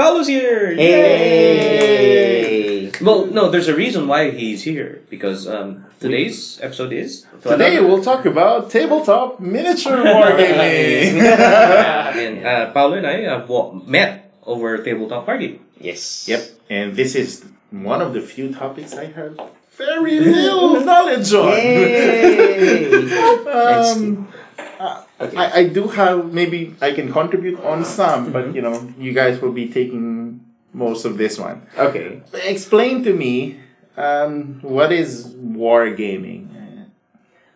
episode. And Paolo's here! Hey! Well, no, there's a reason why he's here. Because um, today's episode is... Today we'll talk about tabletop miniature wargaming. and uh, Paolo and I have wa- met over tabletop party. Yes. yep, and this is one of the few topics I have very little knowledge on. Yay! um, uh, I, I do have maybe I can contribute on some, but you know you guys will be taking most of this one. okay. Explain to me um, what is wargaming.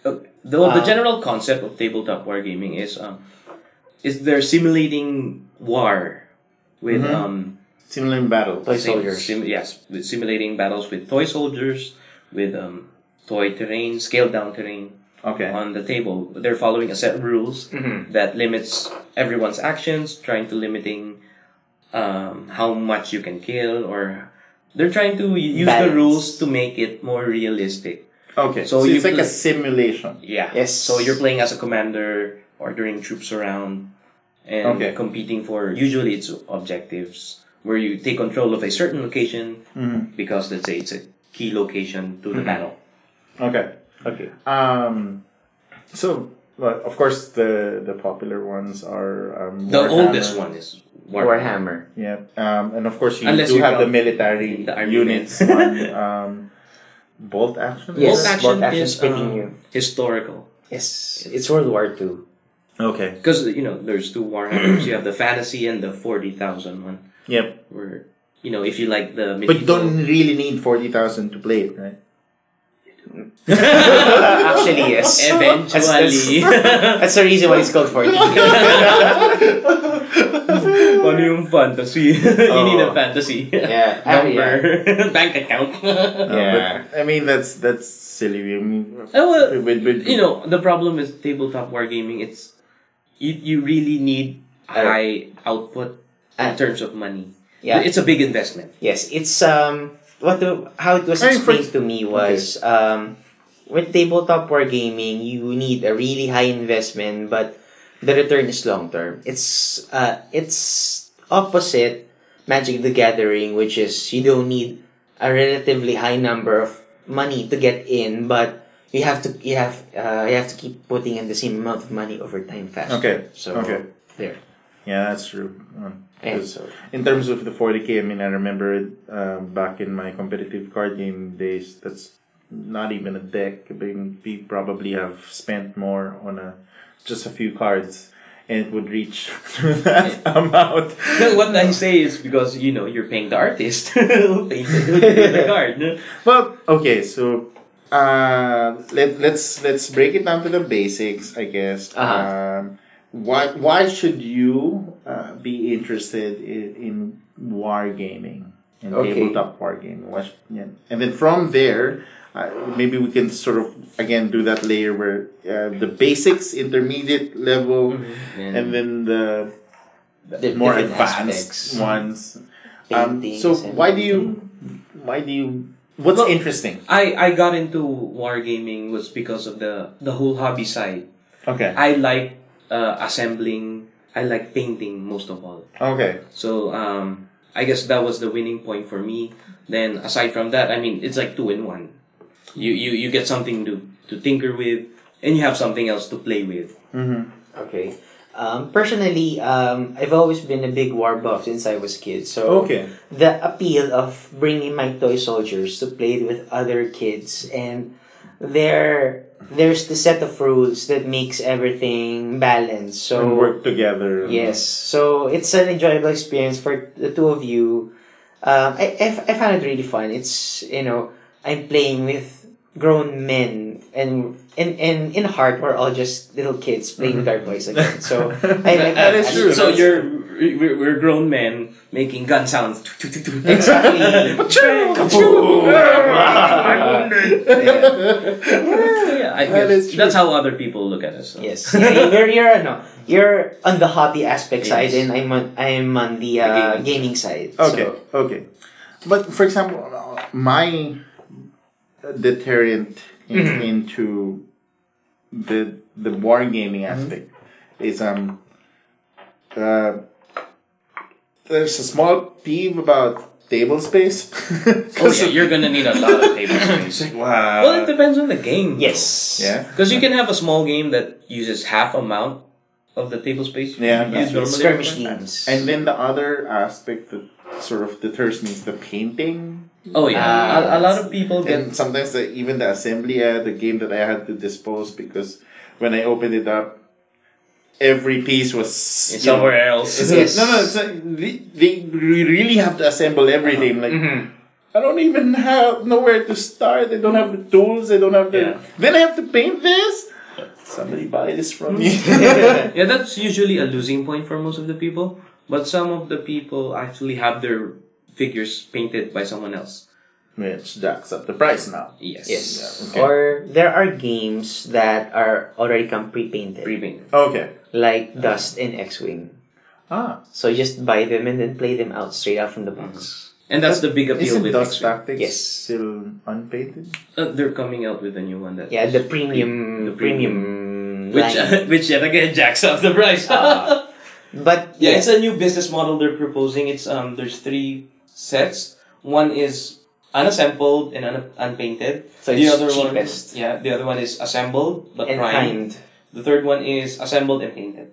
Uh, the, well, the Uh, general concept of tabletop wargaming is um, is they're simulating war with Mhm. um, Simulating battle. Toy sim- soldiers. sim- yes, with simulating battles with toy soldiers, with um, toy terrain, scaled down terrain Okay. on the table. They're following a set of rules Mhm. that limits everyone's actions, trying to limiting um, how much you can kill, or they're trying to use the rules to make it more realistic. Okay. So So, you it's like a simulation. Yeah. Yes. So you're playing as a commander, ordering troops around, and Okay. competing for usually it's objectives where you take control of a certain location Mhm. because let's say it's a key location to the Mhm. battle. Okay. Okay. Um, so, well, of course, the the popular ones are um, The Warhammer. oldest one is Warhammer. Yeah, um, and of course you Unless do you have the military the units on um, bolt action. Yes. Bolt action, bolt action is speaking um, historical Yes. It's World War Two. Okay. because you know there's two Warhammers. you have the fantasy and the forty thousand one. Yep. Where you know if you like the But you don't really need forty thousand to play it, right? Actually, yes. eventually. That's the reason why it's called 40. Ano yung fantasy? you need a Oh. fantasy. Yeah. Ah, Number. yeah. Bank account. Uh, Yeah. but, I mean that's that's silly. I mean, Oh, well, with, with, you know, the problem with tabletop wargaming, it's you, you really need high output in terms of money. Yeah. It's a big investment. Yes, it's um what the how it was I for- explained to me was um with tabletop war gaming, you need a really high investment but the return is long term. It's uh it's opposite Magic the Gathering which is you don't need a relatively high number of money to get in but you have to you have uh, you have to keep putting in the same amount of money over time fast. Okay. So Okay. there. Yeah, that's true. Um, And 'cause so in terms of the 40k, I mean, I remember um, back in my competitive card game days. That's not even a deck. I mean, we probably have spent more on a just a few cards, and it would reach that amount. No, what I say is because you know you're paying the artist who painted the card. no? Well, okay, so uh, let let's let's break it down to the basics, I guess. Uh-huh. Um, why why should you uh, be interested in, in wargaming and Okay. tabletop wargaming? What, yeah. And then from there, uh, maybe we can sort of again do that layer where uh, the basics, intermediate level, and then the The more advanced aspects. ones. Um, so why do you why do you what's Well, interesting? I I got into wargaming was because of the the whole hobby side. Okay. I like uh, assembling. I like painting most of all. Okay. So um, I guess that was the winning point for me. Then aside from that, I mean, it's like two in one. You you you get something to to tinker with, and you have something else to play with. Mm-hmm. Okay. Um, personally, um, I've always been a big war buff since I was a kid. So Okay. the appeal of bringing my toy soldiers to play with other kids and there there's the set of rules that makes everything balanced. So and work together. Yes. So it's an enjoyable experience for the two of you. Um, I, I, I found it really fun. It's, you know, I'm playing with grown men and and, and in heart we're all just little kids playing with our toys again. So I like That is true. So you're we're, we're grown men making gun sounds. Exactly. yeah, I That guess true. that's how other people look at us. so. Yes. Yeah, you're you're no, you're on the hobby aspect Yes. side and I'm on I'm on the uh, gaming gaming side. Okay. So, Okay. But for example, uh, my deterrent in, Mhm. into the the wargaming aspect is um uh there's a small peeve about table space. Oh yeah, you're gonna need a lot of table space. wow. Well, it depends on the game. Yes. Yeah. Because you can have a small game that uses half amount of the table space. you Yeah, use yeah. normally. Skirmish games. And then the other aspect that sort of deters me is the painting. Oh yeah, Ah, a, a lot of people get. And sometimes the, even the assembly, uh, the game that I had to dispose because when I opened it up, every piece was It's you know, somewhere else. It's Yes. no, no. It's like they, they really have to assemble everything. Like Mhm. I don't even have nowhere to start. I don't have the tools. I don't have the. Yeah. Then I have to paint this. Somebody buy this from me. Yeah, that's usually a losing point for most of the people. But some of the people actually have their figures painted by someone else. Which jacks up the price now. Yes. Yes. Yeah, okay. Or there are games that are already come pre-painted, Pre-painted. Okay. like Dust and X-Wing. Ah, So you just buy them and then play them out straight out from the box. And that's the big appeal isn't with Dust X-Wing. Tactics Yes. still unpainted? Uh, they're coming out with a new one that Yeah, the premium, The premium, which line. which yet again jacks up the price. Ah. but yeah, yeah, it's a new business model they're proposing. It's um there's three sets. One is unassembled and un- unpainted. so the it's other cheapest one, yeah, the other one is assembled but and primed. kind. The third one is assembled and painted.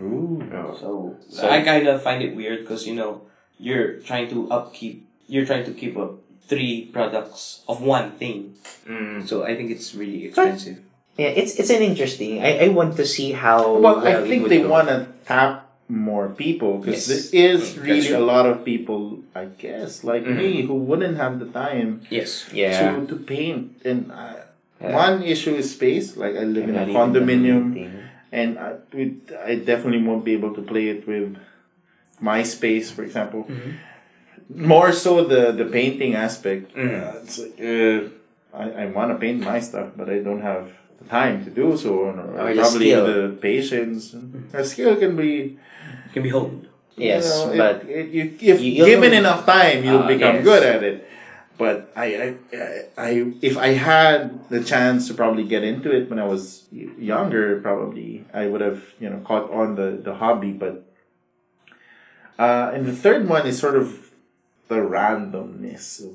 Ooh. So, So- I kind of find it weird because you know you're trying to upkeep, you're trying to keep up three products of one thing. Mm. So I think it's really expensive. Yeah, it's it's an interesting. I, I want to see how. Well, it I think would they want to tap more people because Yes. there is Mm, really a lot of people, I guess, like Mhm. me, who wouldn't have the time Yes. Yeah. to, to paint. And uh, Yeah. one issue is space. Like I live in a condominium, the and I, with, I definitely won't be able to play it with my space, for example. Mm-hmm. More so the the painting aspect. Mhm. Uh, it's like uh, I, I want to paint my stuff, but I don't have the time to do so, or, Or probably skill. the patience. A skill can be Can be honed. Yes, you know, but it, it, you, if You- given enough time, you'll Ah, become yes. good at it. But I, I, I- I, if I had the chance to probably get into it when I was younger, probably I would have, you know, caught on the, the hobby. But, uh, and the third one is sort of the randomness of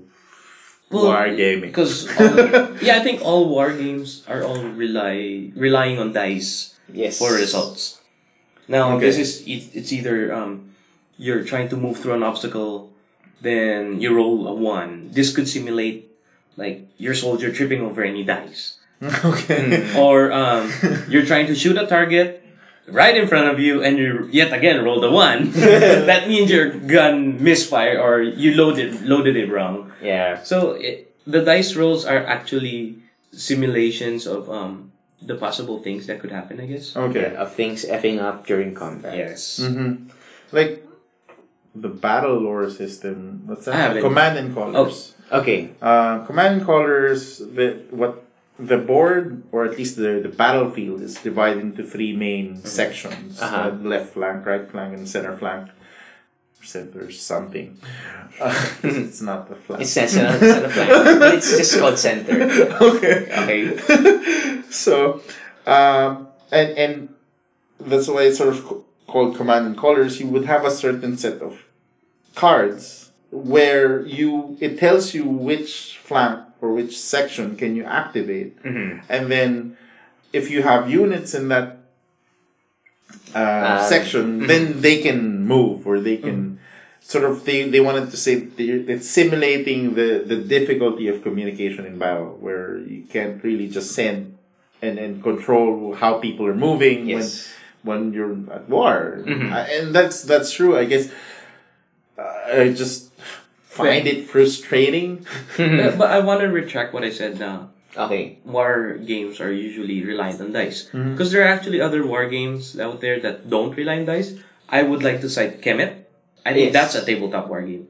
Well, wargaming. Because yeah, I think all war games are all rely relying on dice yes. for results. Now Okay. this is it, it's either um you're trying to move through an obstacle, then you roll a one. This could simulate like your soldier tripping over any dice. okay. or um, you're trying to shoot a target right in front of you and you yet again roll the one. that means your gun misfire or you loaded loaded it wrong. Yeah. So it, the dice rolls are actually simulations of um, the possible things that could happen. I guess. Okay. Yeah, of things effing up during combat. Yes. Mm-hmm. Like the battle lore system. What's that? haven't. Command and colors. Okay. Uh, command and colors. The what the board or at least the the battlefield is divided into three main sections: Uh-huh. uh, left flank, right flank, and center flank. Center something. Uh, it's not the flank. It's center flank, but it's just called center. okay. Okay. so, um, and and that's why it's sort of called command and colors. You would have a certain set of cards where you it tells you which flank or which section can you activate, Mhm. and then if you have units in that uh, Um, section, then they can move or they can. Sort of, they, they wanted to say they're- it's simulating the, the difficulty of communication in battle, where you can't really just send and, and control how people are moving Yes. when when you're at war, Mhm. Uh, and that's that's true. I guess uh, I just find it frustrating. Uh, but I want to retract what I said now. Okay. War games are usually reliant on dice. Mhm. Because there are actually other war games out there that don't rely on dice. I would like to cite Kemet. I think Yes. that's a tabletop war game.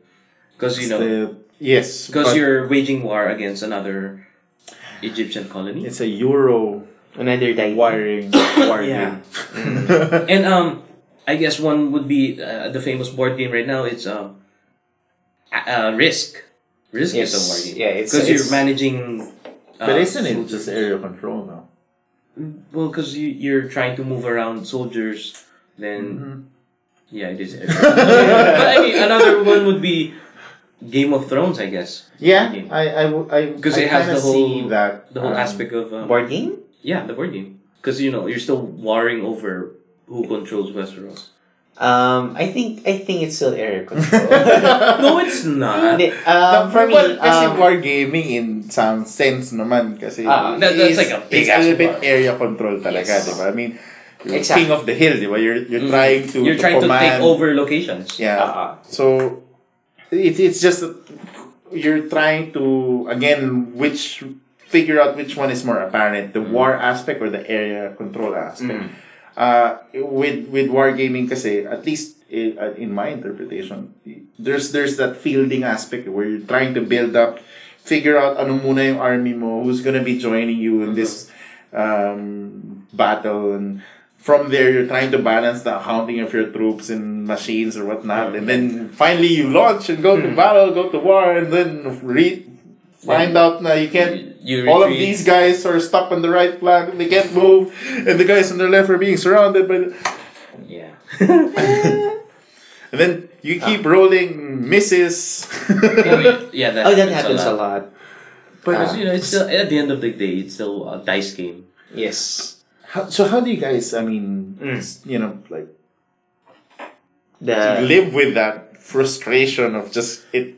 Because, you know, The- yes, because you're waging war against another Egyptian colony. it's a Euro Another die. wiring war Yeah. game. And um, I guess one would be uh, the famous board game right now. It's um, a- uh, Risk. Risk Yes. is a war game. Yeah, it's- because you're managing. Uh, but isn't it just area control now? Well, because you, you're trying to move around soldiers, then Mm-hmm. Yeah, it is. but I mean, another one would be Game of Thrones, I guess. Yeah, Game. I I w- I 'Cause I it has kinda the whole- see that The whole um, aspect of um, Board game? yeah, the board game. Because you know you're still warring over who controls Westeros. Um, I think I think it's still area control. no, it's not. Hindi, um, for me, well, kasi um, wargaming in some sense naman kasi Ah, that- that's it's- like a big it's a little bit area control talaga, Yes. di ba? I mean, you're Exactly. king of the hill, di ba? You're you're Mhm. trying to You're trying to take over locations. Yeah. Uh-uh. So it's it's just that you're trying to again which figure out which one is more apparent, the war aspect or the area control aspect. Mm. Uh, with with wargaming kasi at least i- uh, in my interpretation there's there's that fielding aspect where you're trying to build up figure out ano muna yung army mo who's gonna be joining you in this um, battle and from there you're trying to balance the accounting of your troops and machines or whatnot and then finally you launch and go to battle go to war and then re- find out now you can't You all of these guys are stuck on the right flank they can't move and the guys on the left are being surrounded by the, Yeah. and then you keep rolling misses yeah, that, oh, that happens, happens a lot. Because Ah. you know, it's still at the end of the day, it's still a dice game. Yes. How, so how do you guys i mean Mm. you know like The live with that frustration of just it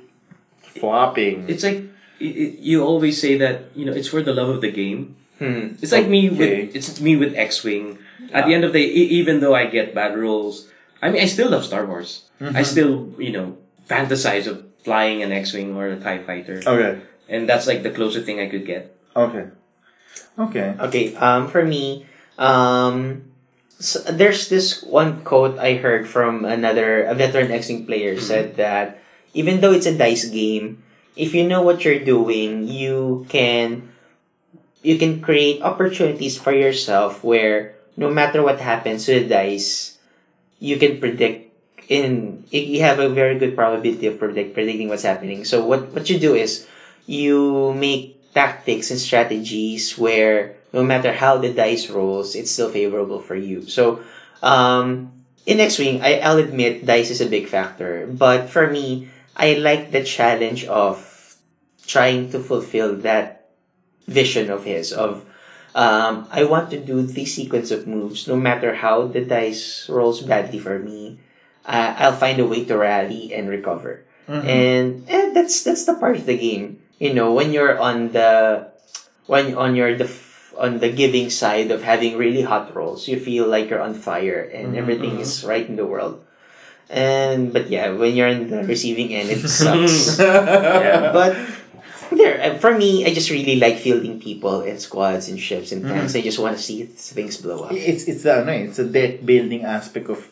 flopping It's like i i you always say that you know it's for the love of the game. hmm, It's like me with it's me with X Wing. At the end of the day, e- even though I get bad rolls, I mean I still love Star Wars. I still you know fantasize of flying an X Wing or a Tie Fighter, okay and that's like the closest thing I could get. okay okay Okay, um, for me, um, s there's this one quote I heard from another a veteran X-Wing player said that even though it's a dice game, if you know what you're doing, you can you can create opportunities for yourself where no matter what happens to the dice, you can predict in you have a very good probability of predict predicting what's happening. So what what you do is you make tactics and strategies where no matter how the dice rolls, it's still favorable for you. So, um, in X Wing, I, I'll admit dice is a big factor, but for me, I like the challenge of trying to fulfill that vision of his of um, I want to do this sequence of moves no matter how the dice rolls badly for me. Uh, I'll find a way to rally and recover and eh, that's that's the part of the game you know when you're on the when on your the on the giving side of having really hot rolls. You feel like you're on fire and everything is right in the world. And but yeah when you're in the receiving end it sucks. Yeah, but there uh, for me i just really like fielding people in squads and ships and tanks. I just want to see things blow up. It's it's the ano, eh, it's a deck building aspect of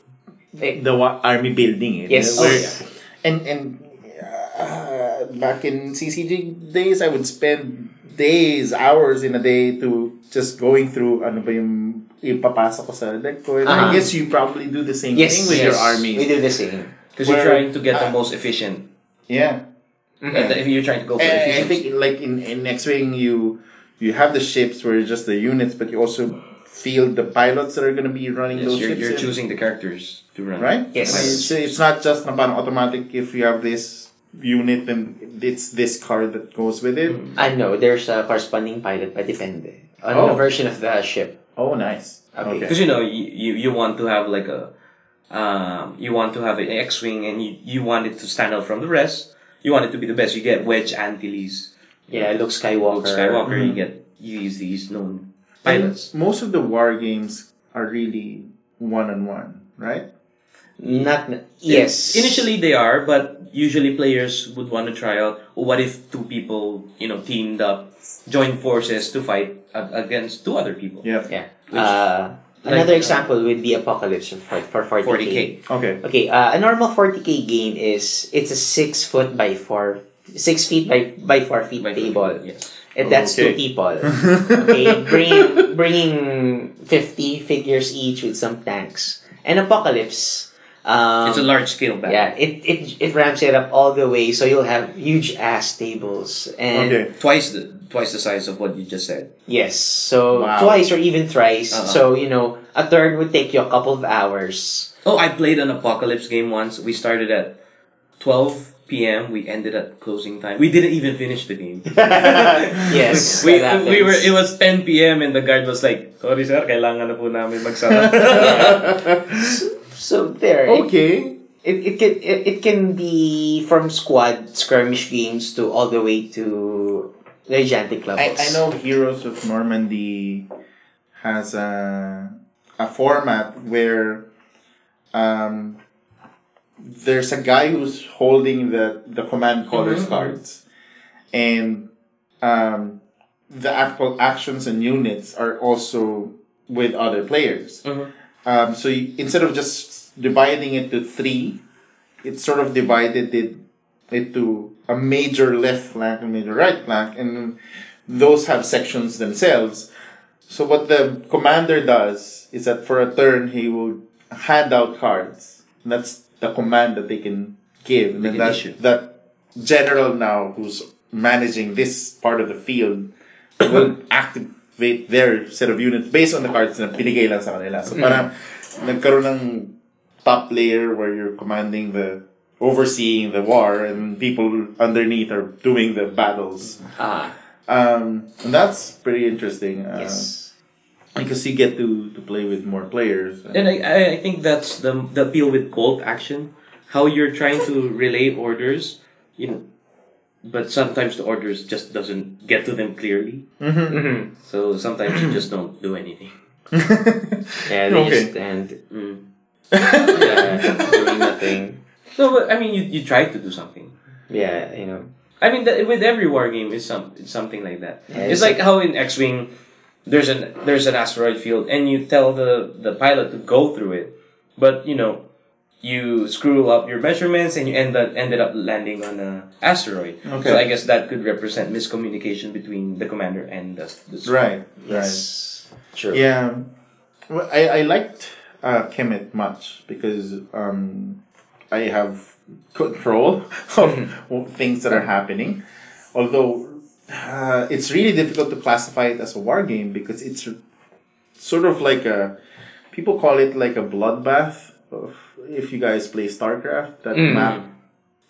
Eh, the army building eh, Yes. where- Oh, yeah. and and uh, back in CCG days I would spend days hours in a day to just going through ano ba yung ipapasok ko sa deck ko and I Ah. guess you probably do the same yes thing with yes, your army we do the same Because you're trying to get the ah. most efficient. yeah And if you're trying to go for And I think like in in X-wing you you have the ships where it's just the units but you also field the pilots that are going to be running Yes, those you're, ships you're in. choosing the characters to run. right? Yes. I mean, It's, it's not just na parang automatic if you have this unit and it's this card that goes with it. I know there's a corresponding pilot, but depende on Oh. the version of the ship. Oh, nice. Okay. Because you know you, you you want to have like a um you want to have an X-wing and you you want it to stand out from the rest. You want it to be the best. You get Wedge Antilles, Yeah, Luke Skywalker. Luke Skywalker. You Mhm. get you use these known And pilots. most of the war games are really one on one, right? Not n- yes. Initially they are, but usually players would want to try out. "Oh, what if two people you know teamed up, joined forces to fight against two other people? Yeah. yeah. Which- Uh, like, another uh, example would be Apocalypse for for 40k. 40k. Okay. Okay, uh, a normal 40k game is it's a six foot by four six feet by by four feet By table. Yes. And that's Okay. two people. okay, bringing bringing fifty figures each with some tanks. And Apocalypse, Um, it's a large scale battle. yeah, it, it it ramps it up all the way, so you'll have huge ass tables and Okay. Twice the twice the size of what you just said. yes, so Wow. twice or even thrice. Uh-huh. So you know, a third would take you a couple of hours. Oh, I played an apocalypse game once. We started at 12 p.m. We ended at closing time. We didn't even finish the game. yes, we, that we were it was 10 p.m. and the guard was like, "Sorry sir, kailangan na po namin magsara." so there. Okay. It, it can it, it can be from squad skirmish games to all the way to gigantic I, levels. I I know Heroes of Normandy has a a format where um, there's a guy who's holding the the command colors Mhm. cards, and um, the actual actions and units are also with other players. Mhm. Um, so you, instead of just dividing it to three, it sort of divided it into a major left flank and major right flank, and those have sections themselves. So what the commander does is that for a turn he will hand out cards. And that's the command that they can give, and They then can that issue. that general now who's managing this part of the field will activate their set of units based on the cards na pinigay lang sa kanila. So parang nagkaroon ng top layer where you're commanding the overseeing the war and people underneath are doing the battles. ah Um, and that's pretty interesting. Uh, yes. Because you get to, to play with more players. and I, I I think that's the the appeal with bolt action, how you're trying to relay orders, you know, but sometimes the orders just doesn't get to them clearly. Mhm. So sometimes you just don't do anything. Yeah, they Okay. just stand Mm. yeah, doing nothing. No, but I mean, you, you try to do something. Yeah, you know. I mean, that, with every war game, is some it's something like that. Yeah, it's it's like how in X Wing, there's an there's an asteroid field, and you tell the the pilot to go through it, but you know, you screw up your measurements, and you end up ended up landing on a asteroid. Okay. So I guess that could represent miscommunication between the commander and the, the squad. right, right. Yes. True. Yeah, well, I I liked uh, Kemet much because um, I have control of things that are happening. Although uh, it's really difficult to classify it as a war game because it's sort of like a people call it like a bloodbath. Of, if you guys play StarCraft, that Mm. map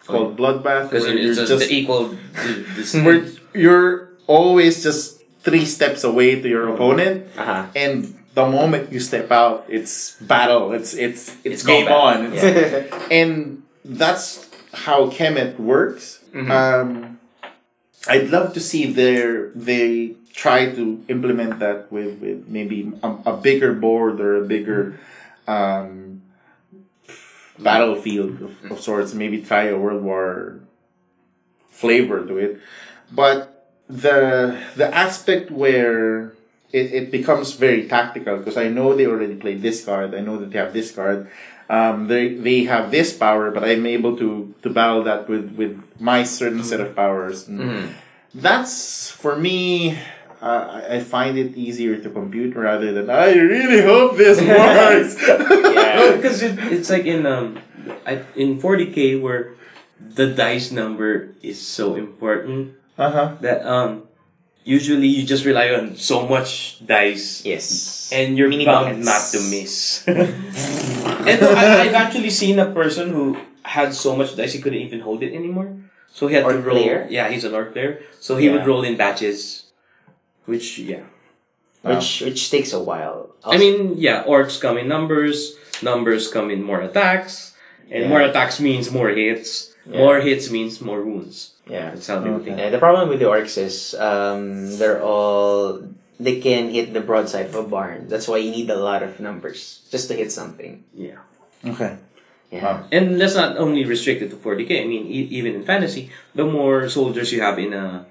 called Bloodbath, Because where it's you're just the equal. the- the- where you're always just three steps away to your opponent, Uh-huh. and the moment you step out, it's battle. It's it's it's, It's game on. It's- and that's how Kemet works. Mhm. Um, I'd love to see their they try to implement that with, with maybe a, a bigger board or a bigger um, battlefield of, of sorts. Maybe try a World War flavor to it, but the the aspect where it, it becomes very tactical because I know they already played this card. I know that they have this card. Um, they they have this power, but I'm able to to battle that with with my certain set of powers. Mhm. That's for me. Uh, I I find it easier to compute rather than I really hope this works. Yeah. because it, it's like in um I, in 40k where the dice number is so important uh huh. that um usually you just rely on so much dice Yes. and you're Mini bound buckets. not to miss. and I, I've actually seen a person who had so much dice he couldn't even hold it anymore. So he had to roll. player? Yeah, he's an orc player. So he Yeah. would roll in batches, which yeah. which which takes a while. I mean, yeah, orcs come in numbers. Numbers come in more attacks, and Yeah. more attacks means more hits. Yeah. More hits means more wounds. yeah. That's how they would Okay. think. Yeah, the problem with the orcs is um, they're all they can hit the broadside of a barn. That's why you need a lot of numbers just to hit something. Yeah. Okay. Yeah. Wow. And that's not only restricted to 40k. I mean, e- even in fantasy, the more soldiers you have in a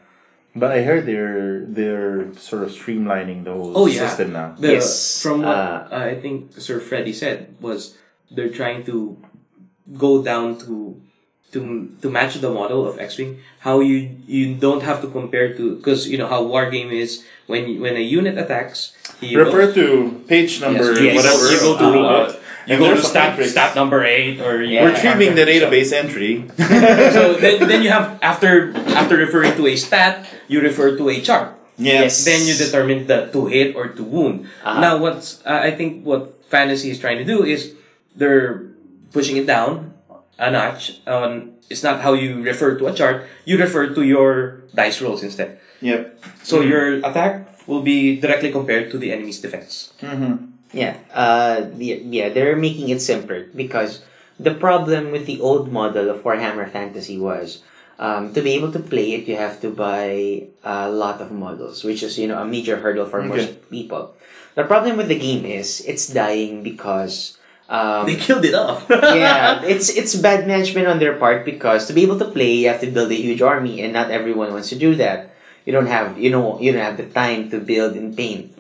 But I heard they're they're sort of streamlining the whole Oh, yeah. system now. The, Yes, From what uh, I think Sir Freddy said was they're trying to go down to to to match the model of X-wing. How you you don't have to compare to because you know how war game is when when a unit attacks. He Refer goes- to page number Yes, yes. whatever. You go to, of the uh, book. You And go to a stat stat number eight, or Yeah. Retrieving the database entry. so then, then you have after after referring to a stat, you refer to a chart. Yes. Then you determine the to hit or to wound. Uh-huh. Now, what's uh, I think what fantasy is trying to do is they're pushing it down a notch. On it's not how you refer to a chart. You refer to your dice rolls instead. Yep. So your attack will be directly compared to the enemy's defense. Mm-hmm. Yeah, uh, the, yeah, they're making it simpler because the problem with the old model of Warhammer Fantasy was um, to be able to play it, you have to buy a lot of models, which is you know a major hurdle for most people. The problem with the game is it's dying because um, They killed it off. yeah, it's it's bad management on their part because to be able to play, you have to build a huge army, and not everyone wants to do that. You don't have you know you don't have the time to build and paint,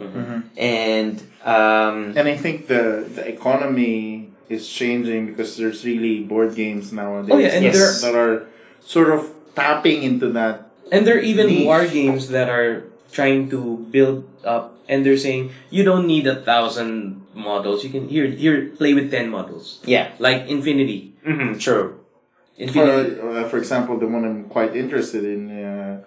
and um, And I think the the economy is changing because there's really board games nowadays Oh, yeah, and there- that are sort of tapping into that. And there are even Niche. war games that are trying to build up, and they're saying you don't need a thousand models. You can here here play with ten models, yeah, like Infinity. hmm true. For, uh, for example, the one I'm quite interested in, uh,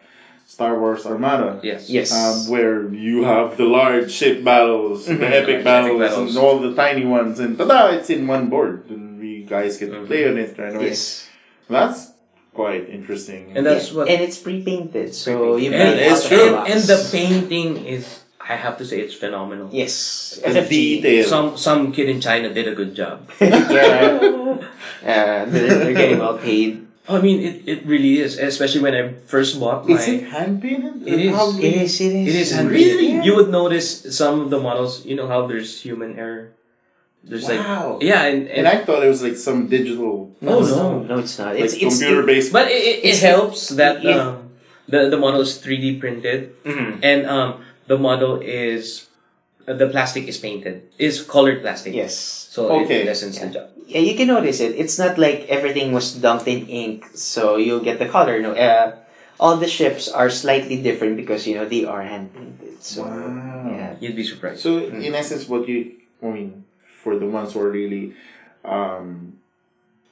Star Wars Armada. yes. Yes. Um, where you have the large ship battles, the Mhm. epic Epic battles, battles. and all the tiny ones, and tada, it's in one board, and we guys get to play on it right away. yes. That's quite interesting. And that's Yeah, what. and it's pre-painted, so you and, play it's out of true. the and the painting is, I have to say, it's phenomenal. yes, the FFG. detail. Some some kid in China did a good job. yeah, uh, they're, they're getting well paid. I mean, it, it really is, especially when I first bought my. is it hand painted? It is. It is. It is. It is hand Really? You would notice some of the models. You know how there's human error. There's Wow. like yeah, and, And I thought it was like some digital, No, Oh, no, no. no, it's not. like It's it's computer based. But it, it, it helps that if- um, the the model is 3D printed Mhm. and um, the model is the plastic is painted is colored plastic. Yes. So Okay. it lessens the job. Yeah, you can notice it. It's not like everything was dunked in ink, so you'll get the color. No, uh, all the ships are slightly different because you know they are hand painted. So Wow. yeah, You'd be surprised. So in essence, what you, I mean, for the ones who are really um,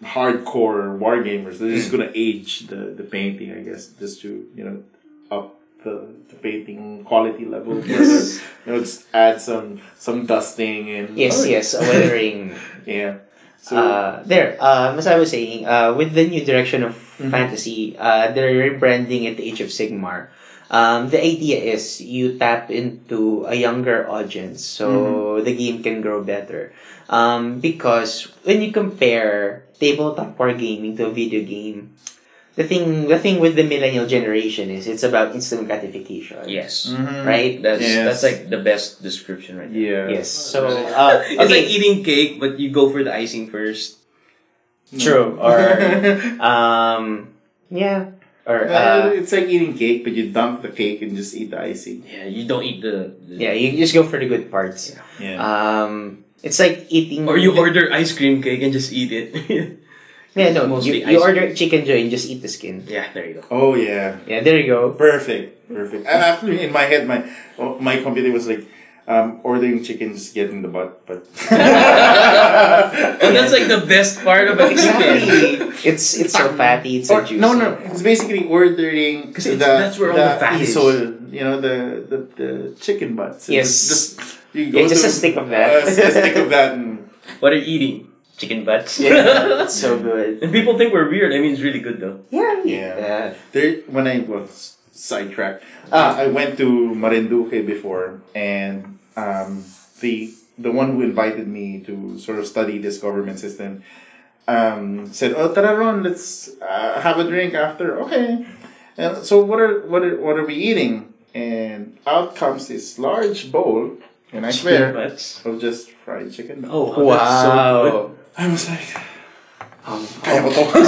hardcore war gamers, they're just gonna age the, the painting, I guess, just to you know up the, the painting quality level. Yes. you know, just add some some dusting and yes, yes, a weathering. yeah. So uh, there, um, as I was saying, uh, with the new direction of fantasy, uh, they're rebranding it Age of Sigmar. Um, the idea is you tap into a younger audience, so the game can grow better. Um, because when you compare tabletop wargaming to a video game, the thing the thing with the millennial generation is it's about instant gratification. yes. Mhm. Right? That's Yes. that's like the best description right there. yeah. Yes. So uh, It's like eating cake, but you go for the icing first. true. Or um, yeah. Or Uh, uh, it's like eating cake, but you dump the cake and just eat the icing. Yeah, you don't eat the. the yeah, you just go for the good parts. Yeah. Um, it's like eating. Or you order ice cream cake and just eat it. Yeah, no. mostly You, you ice order chicken joy and just eat the skin. yeah, there you go. oh yeah. Yeah, there you go. Perfect, perfect. And actually, in my head, my oh, my computer was like, um, ordering chicken, just getting the butt, but. And that's like the best part of it. Exactly. it's it's so fatty. It's so Or- juicy. no, no, it's basically ordering 'Cause the, it's- that's where all the fat is. isol, you know, the, the, the chicken butts. Yes. Just, just, you Yeah, just to- a stick of that. Uh, a stick of that. And, What are you eating? Chicken butts. Yeah, it's so good. And people think we're weird. I mean, it's really good though. Yeah, Yeah. there, when I was sidetracked, uh, I went to Marinduque before, and um, the the one who invited me to sort of study this government system um, said, "Oh, tara Ron, let's uh, have a drink after." Okay. And so what are what are what are we eating? And out comes this large bowl, and I swear butts. of just fried chicken. Oh, that's so good. Wow. I was like, Um, kaya ko to.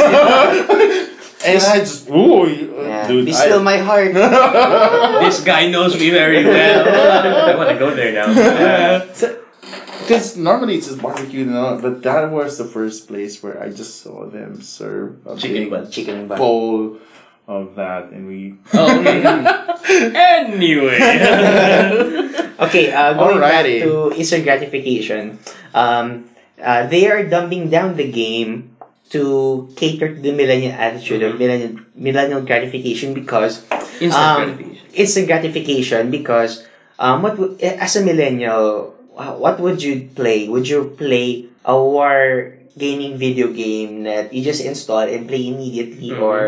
and I just, ooh, yeah. dude, Be I- still my heart. This guy knows me very well. I want to go there now. Because normally it's just barbecue and all, but that was the first place where I just saw them serve a Chicken big butt. Chicken butt. bowl of that, and we. Oh, okay. anyway. Okay, uh, going Alrighty. back to instant gratification. Um, uh, they are dumbing down the game to cater to the millennial attitude of millennial, millennial gratification because Instant Um, gratification. instant gratification because um, what would, eh, as a millennial, what would you play? Would you play a war gaming video game that you just install and play immediately, Mhm. or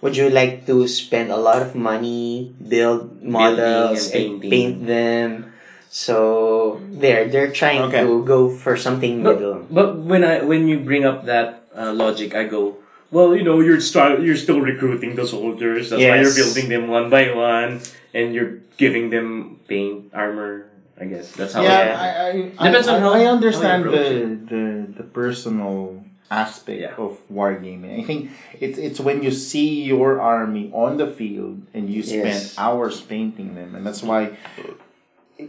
would you like to spend a lot of money, build models, and and paint them? So there, they're trying Okay. to go for something But, middle. but when I when you bring up that uh, logic, I go, well, you know, you're start you're still recruiting the soldiers. That's why you're building them one by one, and you're giving them paint, armor. I guess that's how. yeah, it, I, I, Depends I, on how- I how understand the, the the personal aspect Yeah. of wargaming. I think it's it's when you see your army on the field and you spend Yes. hours painting them, and that's why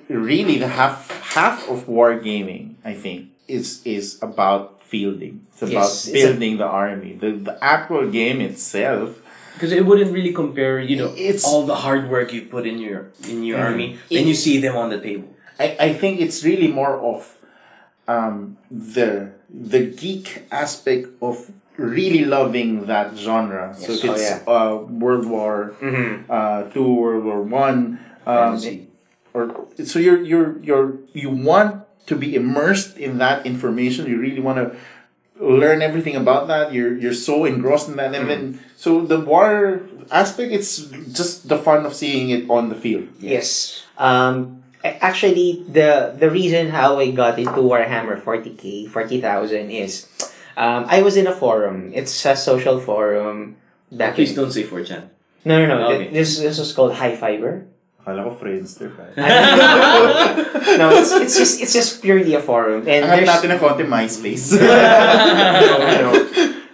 really the half half of wargaming I think is is about fielding. It's about Yes, it's a- building the army. The the actual game itself Because it wouldn't really compare, you know, It's- all the hard work you put in your in your Mhm. army. Then you see them on the table. I, I think it's really more of um, the the geek aspect of really loving that genre. so Yes. if Oh, it's yeah. uh, World War Mm-hmm. uh, Two, World War One, um, Fantasy. Or so you're you're you're you want to be immersed in that information. You really want to learn everything about that. You're you're so engrossed in that, and then so the war aspect. It's just the fun of seeing it on the field. Yes. Um, actually, the the reason how I got into Warhammer 40k, 40,000 is um, I was in a forum. It's a social forum. Back Please in, don't say 4chan. no, no, no. Okay. This, this was called High Fiber. Akala ko Friendster ka. no, it's, it's just it's just purely a forum. And Hangat there's, natin ng konti MySpace. no, no.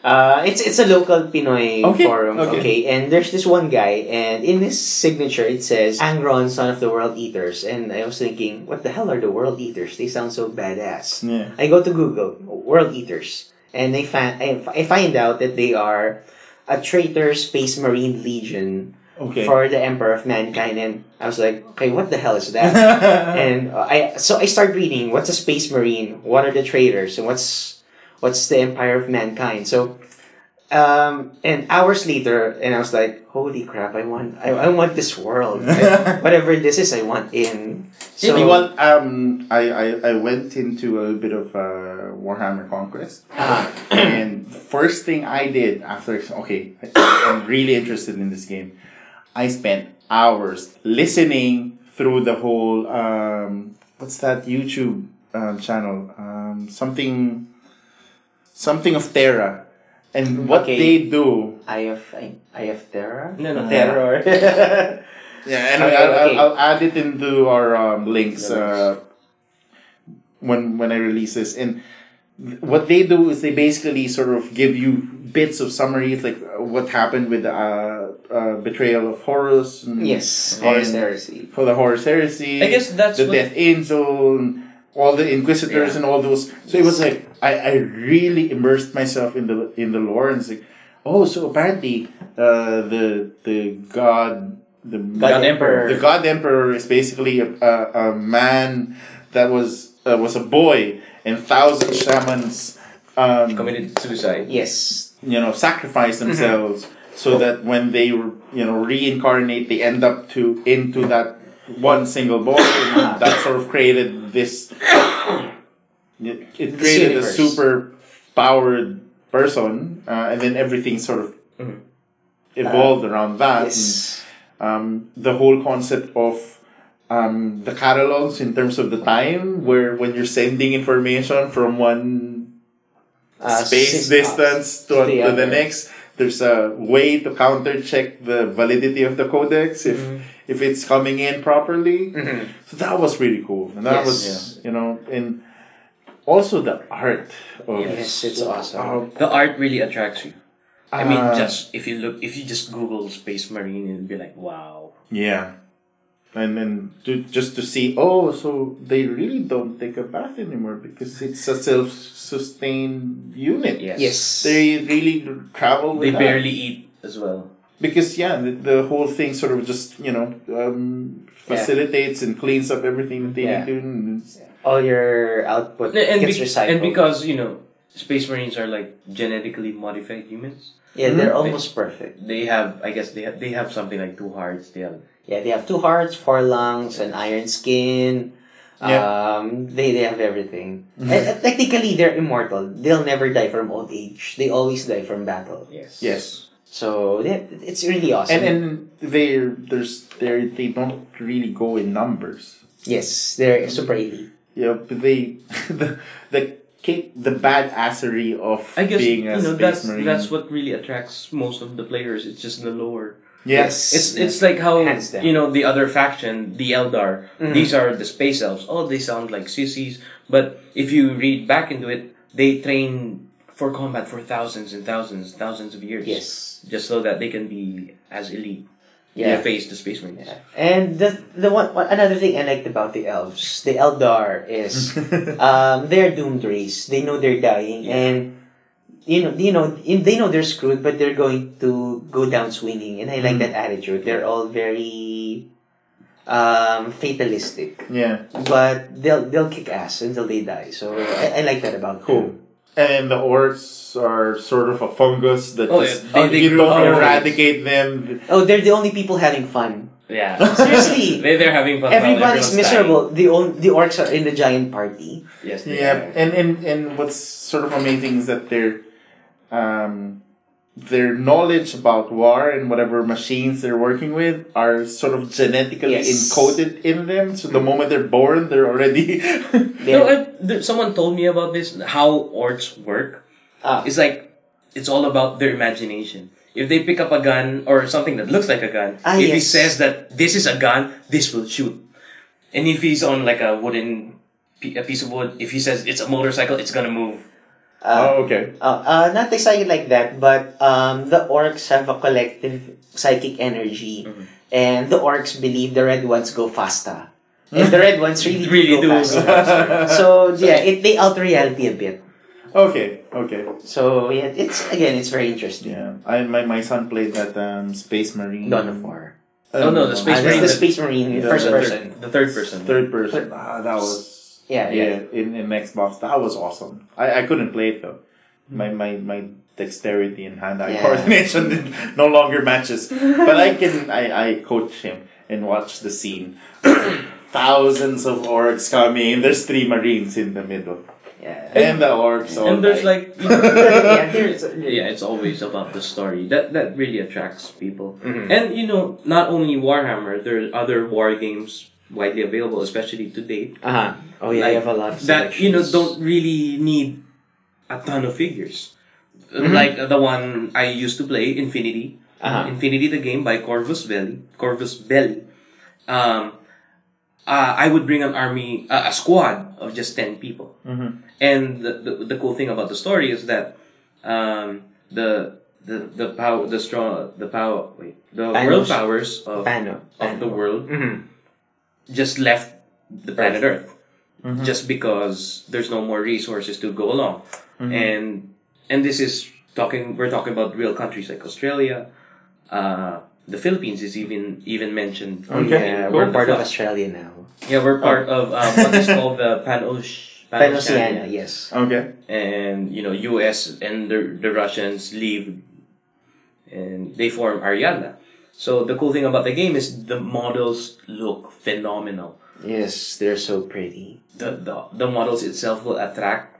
Uh, it's it's a local Pinoy Okay, forum. okay. Okay. and there's this one guy, and in his signature it says Angron, son of the World Eaters, and I was thinking, what the hell are the World Eaters? They sound so badass. yeah. I go to Google World Eaters, and I find I, I find out that they are a traitor Space Marine Legion Okay. for the Emperor of Mankind, and I was like, okay, what the hell is that? and uh, I so I start reading what's a space marine, what are the traders, and what's what's the empire of mankind. So, um, and hours later, and I was like, holy crap, I want I, I want this world, I- whatever this is, I want in. So So, well, um, I, I, I went into a bit of uh, Warhammer Conquest. ah, and first thing I did after, okay, I, I'm really interested in this game. I spent hours listening through the whole, um, what's that YouTube um, channel? Um, something, something of Terra. And what Okay. they do. I have I, I have terror. No, no, terror. Yeah, and Okay, I'll, okay. I'll, I'll add it into our um, links uh, when when I release this. And th- what they do is they basically sort of give you bits of summaries, like uh, what happened with the uh, uh, betrayal of Horus. And yes, And- Horus Heresy. For the Horus Heresy. I guess that's the what- Death Angel, and all the Inquisitors, Yeah. and all those. So it was like I, I really immersed myself in the in the lore, and it's like, oh, so apparently uh, the the god the God Emperor. the God Emperor is basically a, a, a man that was uh, was a boy, and thousand shamans, um, Committed suicide. Yes. you know, sacrifice themselves so that when they you know reincarnate, they end up to into that one single boy, that sort of created this. It, it This created a super powered person, uh, and then everything sort of Mhm. evolved around that. and- um, the whole concept of um, the catalogs in terms of the time, where when you're sending information from one Uh, space six- distance to, to the to the next, there's a way to counter check the validity of the codex if Mm-hmm. if it's coming in properly. Mhm. So that was really cool, and that Yes. was you know, and also the art of Yes, it's awesome. of, The art really attracts you. I mean, uh, just if you look, if you just Google Space Marine, it'll be like, wow. Yeah. And then to, just to see, oh, so they really don't take a bath anymore because it's a self-sustained unit. Yes. Yes. They really travel with They that. barely eat as well. because yeah, the, the whole thing sort of just you know um, facilitates and cleans up everything that they Yeah. need to. And all your output and, gets be- recycled. and because you know space marines are like genetically modified humans yeah, they're Mhm. almost perfect. they have i guess they have they have something like two hearts they have Yeah, they have two hearts, four lungs, an iron skin. Um, they they have everything. Mhm. And, and technically, they're immortal. They'll never die from old age. They always die from battle. yes Yes. So yeah, it's really awesome. And and they there's they they don't really go in numbers. yes, they're super elite. Yeah, but they the the ca- the badassery of i guess being you know space that's marine. that's what really attracts most of the players it's just the lore yes. It's it's like how you know the other faction, the Eldar. Mhm. These are the space elves. Oh, they sound like sissies, but if you read back into it, they train for combat for thousands and thousands, thousands of years. Yes. just so that they can be as elite. Yeah. face the space marines. Yeah. And the the one one- another thing I liked about the elves, the Eldar is um, they're doomed race. They know they're dying, Yeah. and you know, you know, in- they know they're screwed, but they're going to go down swinging. And I like Mhm. that attitude. They're all very um, fatalistic, yeah. but they'll they'll kick ass until they die. So I, I like that about Cool. them. And the orcs are sort of a fungus that Oh, just, yeah. They- if they you grew don't up- eradicate them. Oh, they're the only people having fun. Yeah, Seriously. they they're having fun. Everybody's everyone's miserable. The on, the orcs are in the giant party. Yes, they Yeah, are. and, and and what's sort of amazing is that their um their knowledge about war and whatever machines they're working with are sort of genetically Yes. encoded in them. So the moment they're born, they're already They're, No, I, there, someone told me about this. How orcs work. ah, It's like it's all about their imagination. If they pick up a gun or something that looks like a gun, Ah, if he says that this is a gun, this will shoot. And if he's on like a wooden pi- a piece of wood, if he says it's a motorcycle, it's gonna move. Uh, oh, okay. uh, uh, not exactly like that, but um, the orcs have a collective psychic energy, Mhm. and the orcs believe the red ones go faster, and the red ones really, Really do do go go faster. so yeah, it they alter reality a bit. Okay, okay. So yeah, it's again, it's very interesting. Yeah, I my, my son played that um Space Marine. Dawn of War. Oh, no, the Ah, Space Marine the that- Space Marine the- first the person. The third person. Third person. Ah, that was Yeah, yeah. in, in Xbox. That was awesome. I, I couldn't play it though. My my my dexterity and hand eye Yeah. coordination no longer matches. But I can I, I coach him and watch the scene. Thousands of orcs coming. There's three marines in the middle, Yeah. and the orcs. all and there's die. like you know, yeah, there's, yeah, it's always about the story. That that really attracts people. Mhm. And you know, not only Warhammer, there are other war games widely available, especially today. date. Uh-huh. Oh yeah, Like, you have a lot of that you know don't really need a ton of figures. Mhm. Like the one I used to play, Infinity. Uh-huh. Infinity, the game by Corvus Belli. Corvus Belli. Um, uh, I would bring an army, uh, a squad of just ten people. Mhm. And the, the the cool thing about the story is that um, the the the power, the strong, the power, wait, the Panos. world powers of Pano. of the world Mhm. Just left the planet Earth Mhm. just because there's no more resources to go along. Mhm. And and this is talking we're talking about real countries like Australia, uh, the Philippines is even even mentioned. Oh Okay, yeah, cool. we're part of Australia now. Yeah, we're part of um, what is called the Pan-Oceania. Panosiana, yes. Okay. and you know US and the, the Russians leave and they form Ariadna. So the cool thing about the game is the models look phenomenal. Yes, they're so pretty. The the, the models itself will attract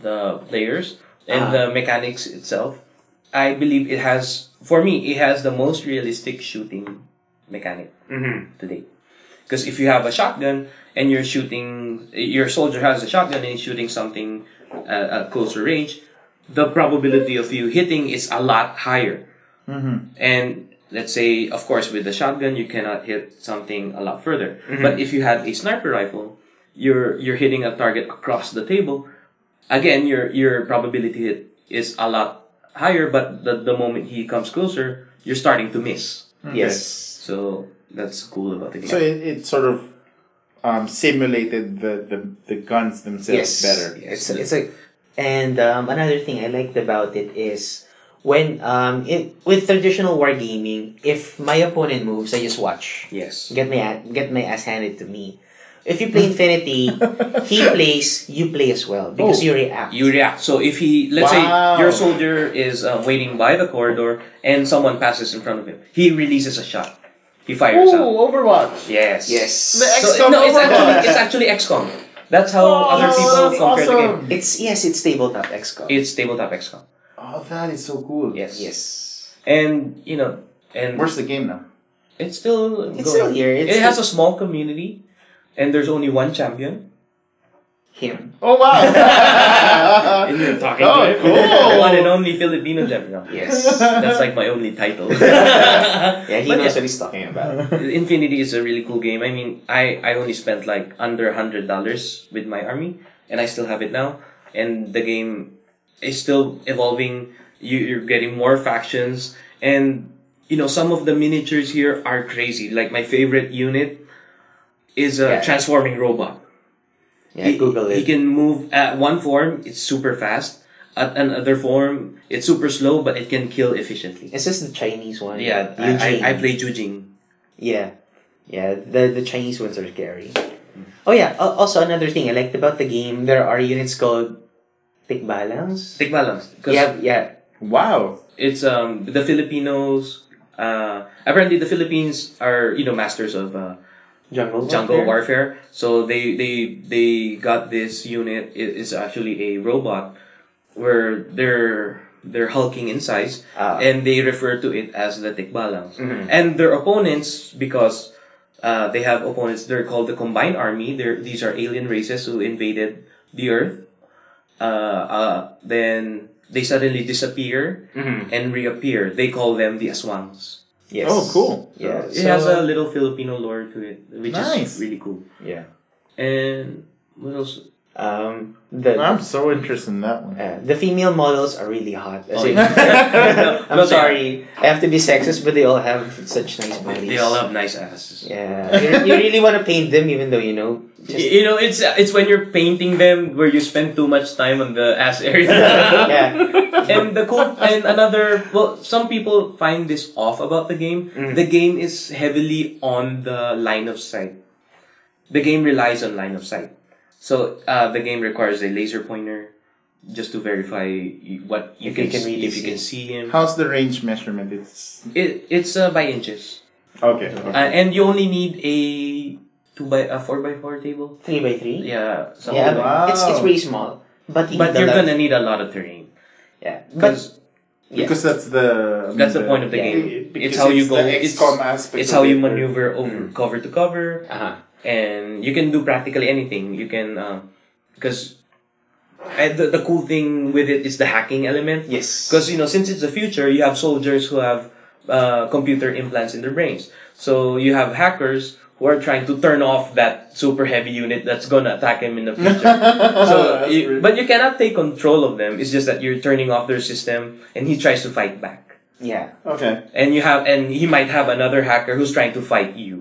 the players and Ah. the mechanics itself. I believe it has for me it has the most realistic shooting mechanic Mm-hmm. today. Because if you have a shotgun and you're shooting, your soldier has a shotgun and he's shooting something uh, at closer range, the probability of you hitting is a lot higher. Mm-hmm. And let's say, of course, with the shotgun, you cannot hit something a lot further. Mhm. But if you have a sniper rifle, you're you're hitting a target across the table. Again, your your probability hit is a lot higher. But the the moment he comes closer, you're starting to miss. Yes. So that's cool about the game. So it, it sort of um, simulated the, the, the guns themselves Yes. better. It's it's a and um, another thing I liked about it is when um it, with traditional wargaming, if my opponent moves, I just watch. yes. Get my get my ass handed to me. if you play Infinity, he plays, you play as well because Oh. you react. You react. So if he, let's Wow. say your soldier is uh, waiting by the corridor and someone passes in front of him, he releases a shot. He fires out. Ooh, Overwatch. Yes. yes. The So, XCOM no, it's actually it's actually XCOM. That's how Oh, other people that's compare the game. It's yes, it's tabletop XCOM. It's tabletop XCOM. Oh, that is so cool. Yes. yes. And you know, and Where's the game now? it's still It's going. still here. It's it has a small community, and there's only one champion. him. Oh wow! And you're talking oh, to him. cool. The one and only Filipino champion. Yes. That's like my only title. Yeah, he But knows yeah. what he's talking about. Infinity is a really cool game. I mean, I, I only spent like under hundred dollars with my army, and I still have it now. And the game is still evolving. You, you're getting more factions, and you know some of the miniatures here are crazy. Like my favorite unit is a Yeah. transforming robot. Yeah, He- Google He can move at one form; it's super fast. At another form, it's super slow, but it can kill efficiently. Is this the Chinese one? Yeah, I. I, I play Yu Jing. Yeah, yeah. The the Chinese ones are scary. Oh yeah. Also another thing I liked about the game, there are units called Tikbalangs. Take balance. 'cause Yeah, yeah. Wow. it's um the Filipinos. Uh, apparently, the Philippines are you know masters of uh, Jungle jungle Warfare. warfare. So they they they got this unit. It is actually a robot where they're they're hulking in size, Ah. and they refer to it as the Tikbalangs. Mhm. And their opponents, because uh, they have opponents, they're called the Combined Army. They're these are alien races who invaded the Earth. Uh, uh, then they suddenly disappear Mhm. and reappear. They call them the Aswangs. Yes. Oh, cool. Yeah. It so- has a little Filipino lore to it, which Nice. is really cool. yeah. And what else? Um. The I'm so interested in that one. uh, the female models are really hot. Oh, in- yeah. I'm No, they- sorry. I have to be sexist, but they all have such nice bodies. They all have nice asses. Yeah. you, you really want to paint them, even though you know. Just, You know, it's it's when you're painting them where you spend too much time on the ass area. yeah. and the cool and another well, some people find this off about the game. Mm. The game is heavily on the line of sight. The game relies on line of sight. So uh, the game requires a laser pointer just to verify what you If can, you can see, really if you can see. see him. How's the range measurement? It's It, it's uh, by inches, okay. uh, and you only need a two by a four by four table. Three by three. Yeah, something Yeah. like- Wow. It's it's pretty small, but you but you're lot- gonna need a lot of terrain Yeah. But because yeah. Because that's the That's the point of the Yeah. game. Because It's how you go- The it's- XCOM aspect. it's how you maneuver over cover to cover. uh-huh. And you can do practically anything. You can because the the cool thing with it is the hacking element. Yes. Because you know, since it's the future, you have soldiers who have uh, computer implants in their brains. So you have hackers who are trying to turn off that super heavy unit that's gonna attack him in the future. so, That's you, but you cannot take control of them. It's just that you're turning off their system, and he tries to fight back. yeah. okay. And you have, and he might have another hacker who's trying to fight you.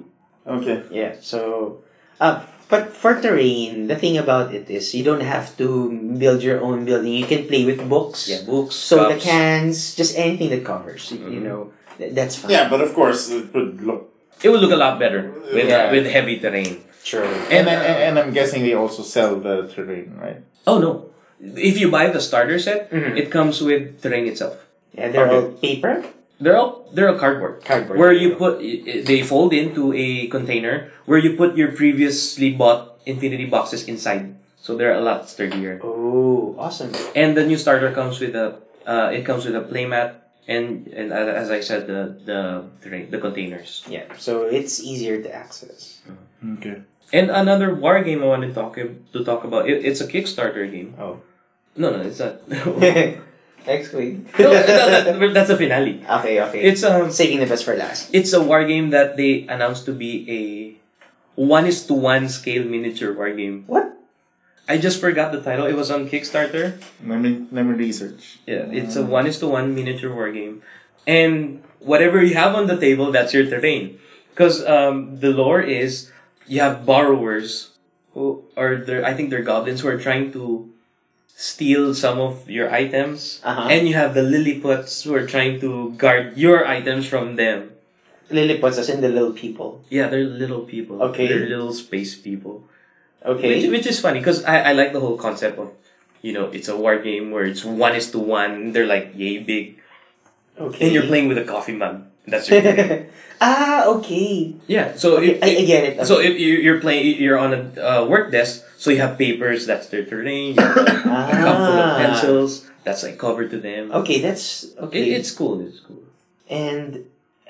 Okay. Yeah. So, uh, but for terrain, the thing about it is you don't have to build your own building. You can play with books. Yeah, books. So the cans, just anything that covers. You Mhm. know, th- that's fine. Yeah, but of course it would look. It would look a lot better with Yeah. with heavy terrain. True. And, And, and, uh, and I'm guessing they also sell the terrain, right? Oh no! If you buy the starter set, Mhm. it comes with terrain itself. Yeah, they're Okay. all paper. They're all they're all cardboard. Cardboard. Where you put i- i- they fold into a container where you put your previously bought Infinity boxes inside. So they're a lot sturdier. Oh, awesome. And the new starter comes with a uh, it comes with a playmat and and uh, as I said the the the containers. Yeah. So it's easier to access. Okay. And another war game I wanted to talk to talk about. It, it's a Kickstarter game. Oh. No, no, it's not. Next week. no, that- that- that's a finale. okay, okay. It's um, saving the best for last. it's a war game that they announced to be a one is to one scale miniature war game. What? I just forgot the title. It was on Kickstarter. Let me let me research. Yeah, it's a one is to one miniature war game, and whatever you have on the table, that's your terrain. Because um, the lore is you have borrowers who or they're I think they're goblins who are trying to steal some of your items, Uh-huh. and you have the Lilliputs who are trying to guard your items from them. Lilliputs as in the little people. Yeah, they're little people. Okay. They're little space people. Okay. Which, which is funny because I, I like the whole concept of, you know, it's a war game where it's one is to one. They're like yay big, okay. and you're playing with a coffee mug. That's your. ah, okay. yeah. So okay if, I, I get it. so if you- you're playing, you're on a uh, work desk, so you have papers. That's their terrain. You have like, a cup full of Ah. pencils. That's like covered to them. Okay, that's okay. It, it's cool. It's cool. and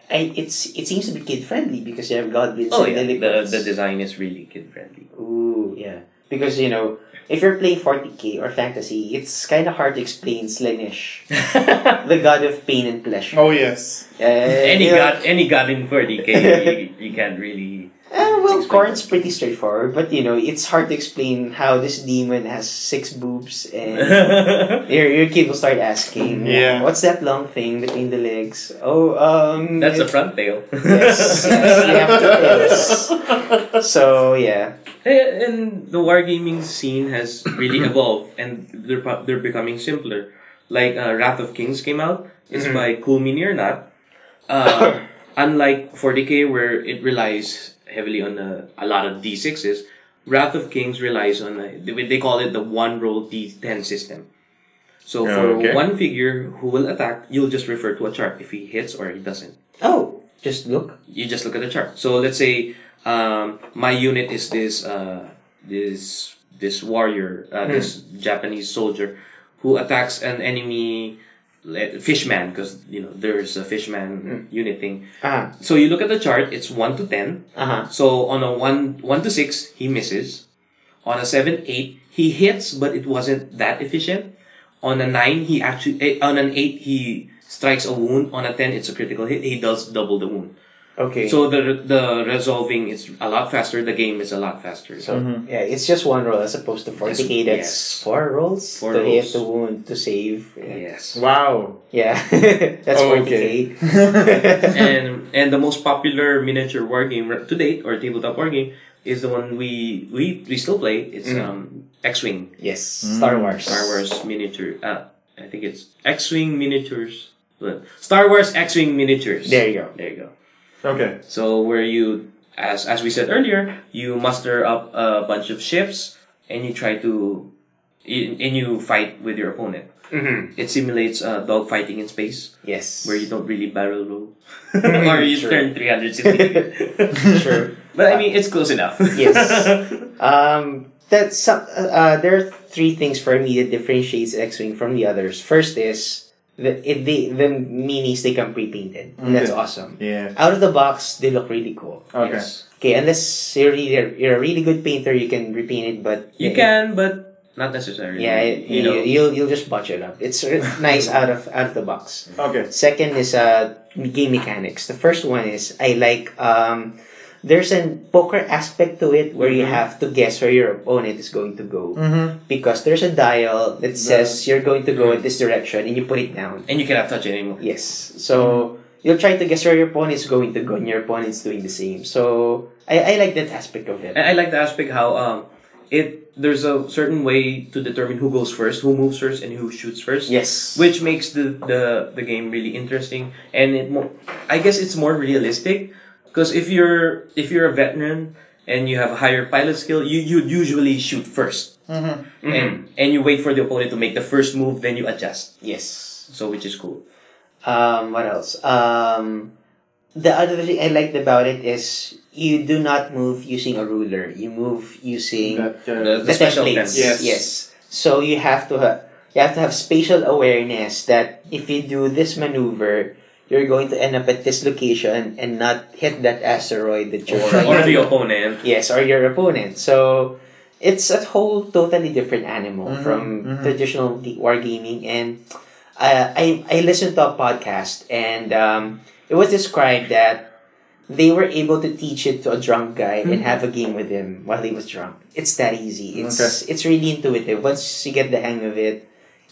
I, it's it seems to be kid friendly because you have goblins Oh yeah, the the design is really kid friendly. Ooh, yeah. Because you know, if you're playing 40k or fantasy, it's kind of hard to explain Slaanesh, the god of pain and pleasure. Oh yes. Uh, any you know, god, any god in 40k, you, you can't really. Uh, well, Explain Khorne's pretty straightforward, but you know, it's hard to explain how this demon has six boobs and your, your kid will start asking, Yeah. what's that long thing between the legs? Oh, um, That's a front tail. Yes, yes, they have two tails. So yeah, And the wargaming scene has really evolved, and they're they're becoming simpler. Like uh, Wrath of Kings came out. It's Mhm. by Cool Mini or Not. Uh, unlike 40k, where it relies heavily on a, a lot of d6s, Wrath of Kings relies on a, they, they call it the one roll d10 system. So for Okay. one figure who will attack, you'll just refer to a chart if he hits or he doesn't. oh, just look. you just look at the chart. So let's say um, my unit is this uh, this this warrior, uh, this Japanese soldier who attacks an enemy fishman because you know there's a fishman unit thing. Ah, So you look at the chart. It's one to ten. uh huh. So on a one one to six, he misses. On a seven eight, he hits, but it wasn't that efficient. On a nine, he actually eh, on an eight he strikes a wound. On a ten, it's a critical hit. He does double the wound. Okay. So the the resolving is a lot faster. The game is a lot faster. So yeah, it's just one roll as opposed to 40k. That's Yes. four rolls Four to hit, rolls. to wound, to save. Yes, Wow. yeah. that's Oh, 40k. and and the most popular miniature war game to date or tabletop war game is the one we we we still play. It's Mm. um X-wing yes, Star Wars. Star Wars miniature. Uh, I think it's X-wing miniatures. But Star Wars X-wing miniatures. There you go. There you go. Okay. So where you, as as we said earlier, you muster up a bunch of ships and you try to, y- and you fight with your opponent. Mm-hmm. It simulates uh, dog fighting in space, Yes. where you don't really barrel roll, or you Sure. turn 360. Sure. But I mean, it's close enough. Yes. Um, that's some, uh, uh, there are three things for me that differentiates X-wing from the others. First is the it, they, the minis they come pre-painted. And That's awesome. Yeah. Out of the box, they look really cool. Okay. Yes. Okay, unless you're really you're a really good painter, you can repaint it. But You yeah, can, but not necessarily. Yeah, it, you you know. you'll you'll just botch it up. It's nice out of out of the box. Okay. Second is uh game mechanics. The first one is I like um there's a poker aspect to it where you Mhm. have to guess where your opponent is going to go Mm-hmm. because there's a dial that says you're going to go in this direction and you put it down. and you cannot touch it anymore. Yes. So you'll try to guess where your opponent is going to go and your opponent's doing the same. So I, I like that aspect of it. And I like the aspect how um, it there's a certain way to determine who goes first, who moves first, and who shoots first. Yes. which makes the, the, the game really interesting and it mo- I guess it's more realistic because if you're if you're a veteran and you have a higher pilot skill you you usually shoot 1st Mm-hmm. and and you wait for the opponent to make the first move then you adjust yes. so which is cool Um, what else? Um, the other thing I liked about it is you do not move using a ruler. You move using That, uh, The- the special templates. templates. Yes. So you have to ha- you have to have spatial awareness that if you do this maneuver, you're going to end up at this location and not hit that asteroid that you're trying or to- the opponent Yes, or your opponent. So it's a whole totally different animal Mhm, from mhm. traditional wargaming. And uh, I I listened to a podcast and um, it was described that they were able to teach it to a drunk guy and Mhm. have a game with him while he was drunk. It's that easy. It's it's really intuitive. Once you get the hang of it,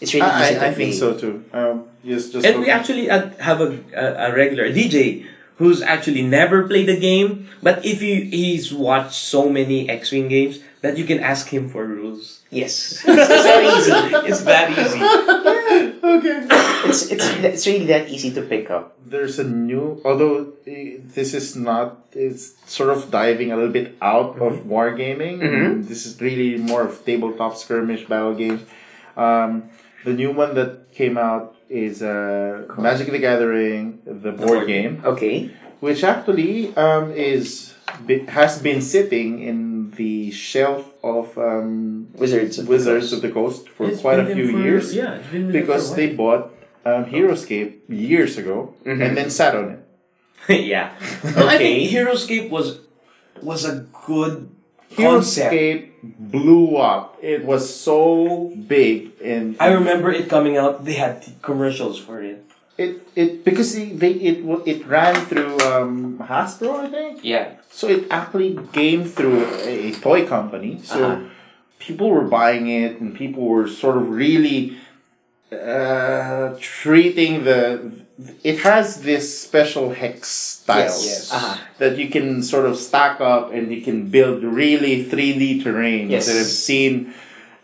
it's really easy to I, I think so too. Um, just, just and we okay. actually uh, have a, a, a regular DJ who's actually never played the game but if you he's watched so many X-Wing games that you can ask him for rules Yes, it's very easy. it's that easy okay. it's it's it's really that easy to pick up. There's a new, although eh, this is not, it's sort of diving a little bit out of wargaming. Mhm. This is really more of tabletop skirmish battle games. Um, the new one that came out is uh, Magic the Gathering, the board board game, Okay. which actually um, is bi- has been sitting in the shelf of um, Wizards of Wizards the of the Coast for It's quite a few for- years Yeah, it's been because they bought um, HeroScape years ago Mhm. and then sat on it. yeah. No, I Okay. think HeroScape was was a good concept. HeroScape blew up. It was so big and I remember it coming out. They had commercials for it. it it because they, they it it ran through um, Hasbro I think. Yeah, So it actually came through a, a toy company. So Uh-huh. people were buying it, and people were sort of really uh, treating the. It has this special hex tiles Yes. Uh-huh. that you can sort of stack up, and you can build really three D terrain. Yes. That I've seen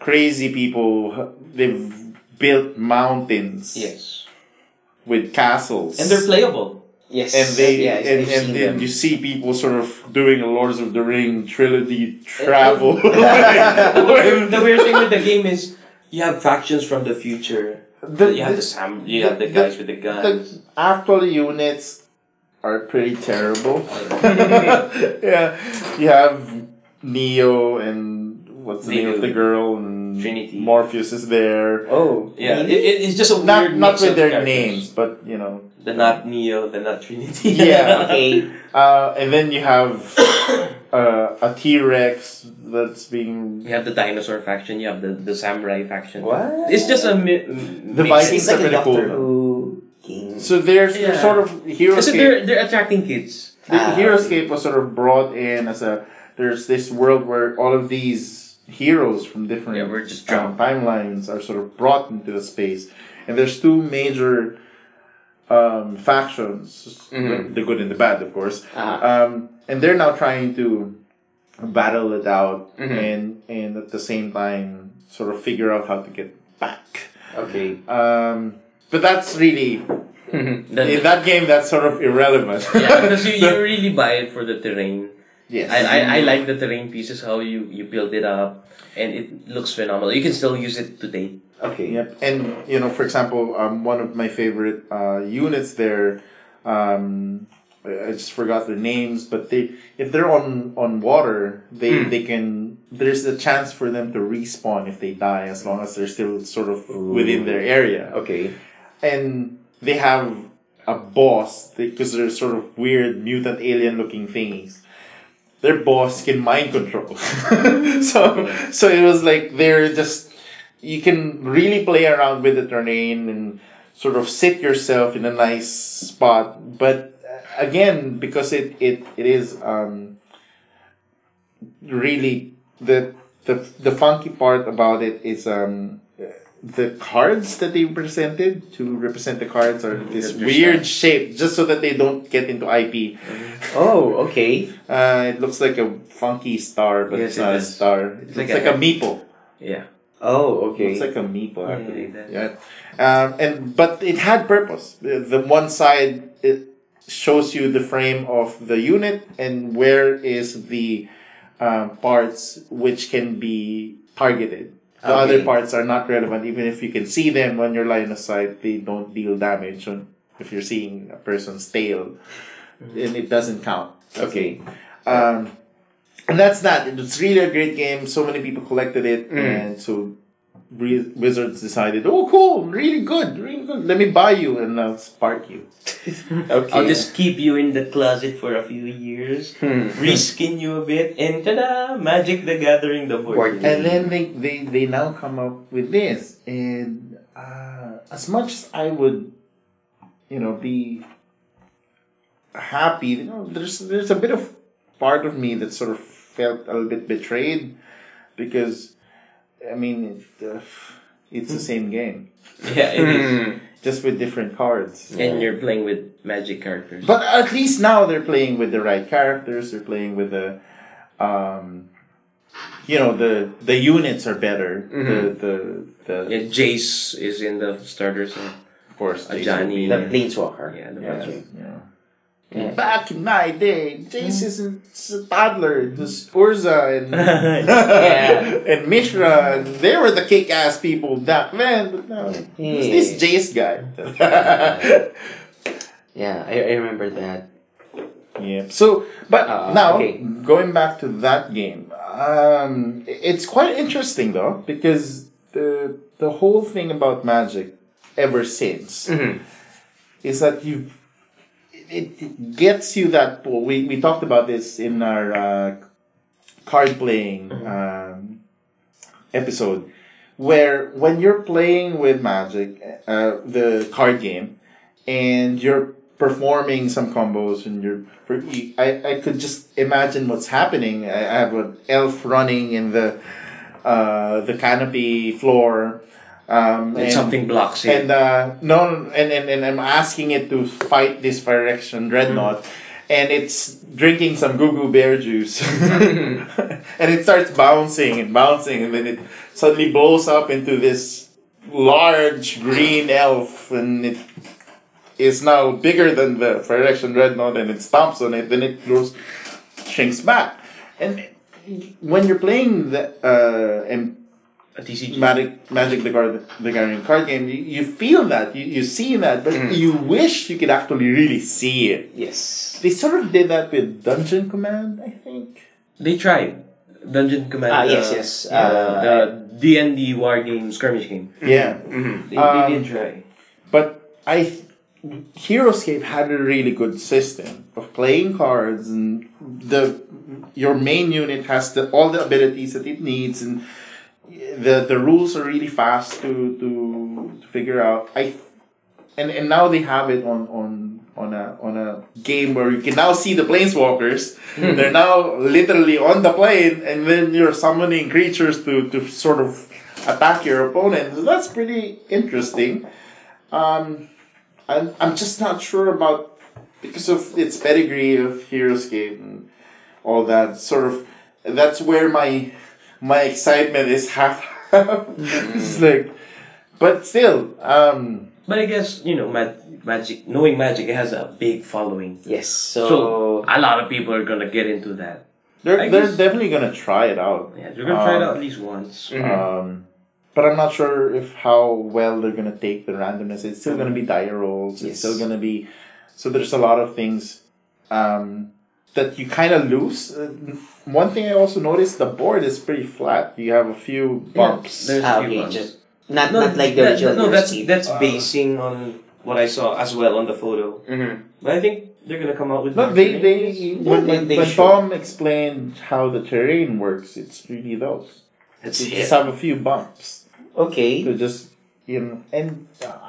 crazy people. They've built mountains yes, with castles, and they're playable. Yes. and they yeah, and, and then them. you see people sort of doing a Lords of the Ring trilogy travel. the, the weird thing with the game is you have factions from the future. The- you have the- the sam. You have the the- guys with the guns. the actual units are pretty terrible. yeah, you have Neo and what's the name of the girl and Trinity. Morpheus is there. Oh. yeah, it, it- it's just a Not weird not mix with of their characters. names, but you know. They're not Neo, They're not Trinity. Yeah. okay. Uh, and then you have uh, a T Rex that's being You have the dinosaur faction. You have the, the samurai faction. What? It's just a mi- The mix. Vikings like are a pretty cool, Doctor though. Who so there's there's Yeah. sort of hero Kasi they're they're attracting kids. The Ah, HeroScape was sort of brought in as a there's this world where all of these heroes from different Yeah, we're just um, timelines are sort of brought into the space, and there's two major um, factions, Mhm. the good and the bad, of course, Ah. um, and they're now trying to battle it out Mhm. and and at the same time sort of figure out how to get back. Okay. Um, but that's really in that game that's sort of irrelevant. yeah, because you, you really buy it for the terrain. yes. I, I, I like the terrain pieces, how you, you build it up, and it looks phenomenal. You can still use it today. Okay. Yep, and you know, for example, um, one of my favorite uh, units there, um, I just forgot their names, but they if they're on on water, they Hmm. they can. There's a chance for them to respawn if they die, as long as they're still sort of within their area, Okay. and they have a boss because they're sort of weird mutant alien looking thingies. Their boss can mind control, so so it was like they're just you can really play around with the terrain and sort of sit yourself in a nice spot. But again, because it it, it is um, really the the the funky part about it is um, the cards that they presented to represent the cards are this They're weird shape just so that they don't get into IP. Oh, okay. Uh, it looks like a funky star, but Yes, it's it not a star. It It's looks like like, a- a meeple. Yeah. Oh, okay. Looks like a meeple Yeah, actually. like that. Yeah. Um, and but it had purpose. The, the one side it shows you the frame of the unit and where is the um, parts which can be targeted. The Okay. other parts are not relevant, even if you can see them when you're line of sight. They don't deal damage on if you're seeing a person's tail, and it doesn't count. okay. Um, and that's that. It's really a great game. So many people collected it, Mm. and so Wizards decided, "Oh, cool, really good, really good. Let me buy you, and I'll spark you." Okay. I'll just keep you in the closet for a few years, Hmm. reskin you a bit, and tada! Magic the Gathering, the board. Board. And then they, they, they now come up with this, and uh, as much as I would, you know, be happy, you know, there's there's a bit of part of me that sort of felt a little bit betrayed, because, I mean, it, uh, it's the same game, Yeah, it is. Hmm. just with different cards. And you're playing with magic characters. But at least now they're playing with the right characters. They're playing with the, um, you know, the the units are better. Mhm. The the the yeah, Jace is in the starter of course, A Jace Johnny. The be Planeswalker. Yeah, the there. Planeswalker. Yes, you know. Yeah. Back in my day, Jace isn't a toddler. It was Urza and and Mishra, and they were the kick-ass people back then. But now, it's this Jace guy. Yeah, I, I remember that. Yeah. So, but Uh, now okay. going back to that game, um, it's quite interesting though because the the whole thing about Magic ever since Mhm. is that you it, it gets you that. We we talked about this in our uh, card playing um, episode where when you're playing with Magic, uh, the card game, and you're performing some combos and you're I, I could just imagine what's happening. I, I have an elf running in the uh, the canopy floor. Um, And something blocks it. and uh, no, and, and, and I'm asking it to fight this Fire Phyrexian dreadnought, and it's drinking some goo goo bear juice, and it starts bouncing and bouncing, and then it suddenly blows up into this large green elf, and it is now bigger than the Fire Phyrexian dreadnought, and it stomps on it, then it goes shrinks back, and when you're playing the uh, and A TCG. Magic, Magic the Guard, the Guardian card game, you, you feel that, you, you see that, but you wish you could actually really see it. Yes. They sort of did that with Dungeon Command, I think. They tried. Dungeon Command. Ah, yes, uh, yes. yeah, Uh, the D&D war game, skirmish game. Yeah. Mm-hmm. They, Um, they did try. But I, th- HeroScape had a really good system of playing cards, and the your main unit has the all the abilities that it needs, and the the rules are really fast to to, to figure out. I and and now they have it on on on a on a game where you can now see the planeswalkers. They're now literally on the plane, and then you're summoning creatures to to sort of attack your opponent. So that's pretty interesting. Um, I'm I'm just not sure about because of its pedigree of HeroScape and all that sort of. That's where my my excitement is half. half. it's like, but still, um, But I guess, you know, mag- magic, knowing magic, it has a big following. Yes. So, So, a lot of people are gonna get into that. they're I they're guess- definitely gonna try it out. Yeah, they're gonna try it Um, out at least once. Um, but I'm not sure if how well they're gonna take the randomness. It's still gonna be die rolls. Yes. It's still gonna be so. There's a lot of things um, that you kind of lose. Uh, one thing I also noticed: the board is pretty flat. You have a few bumps. there's ah, a few okay, ones. just not No, not like the that- original. no, that's HeroScape. that's Uh, basing on what I saw as well on the photo. Mhm. But I think they're gonna come out with. But more they they when, when, they when should. Tom explained how the terrain works, it's really those. That's You it. just have a few bumps. Okay. to just you know and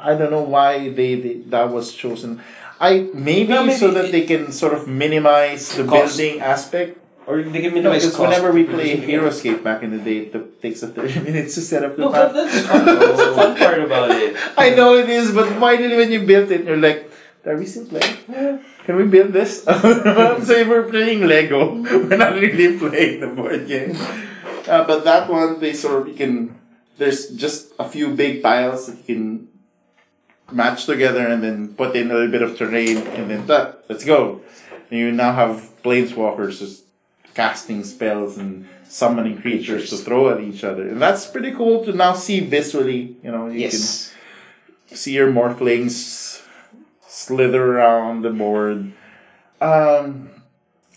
i don't know why they, they that was chosen i maybe, Well, maybe so that it- they can sort of minimize the Cost. building aspect Or they can minimize because whenever we play. HeroScape back in the day, it takes us 30 minutes to set up the No, map. that's fun. That's the fun part about it. I know it is, but finally when you built it, you're like, are we still playing? Can we build this? so if we're playing Lego, we're not really playing the board game. Uh, but that one, they sort of, you can, there's just a few big tiles that you can match together and then put in a little bit of terrain and then that, let's go. And you now have planeswalkers just casting spells and summoning creatures to throw at each other. And that's pretty cool to now see visually, you know, you Yes. can see your morphlings slither around the board. Um,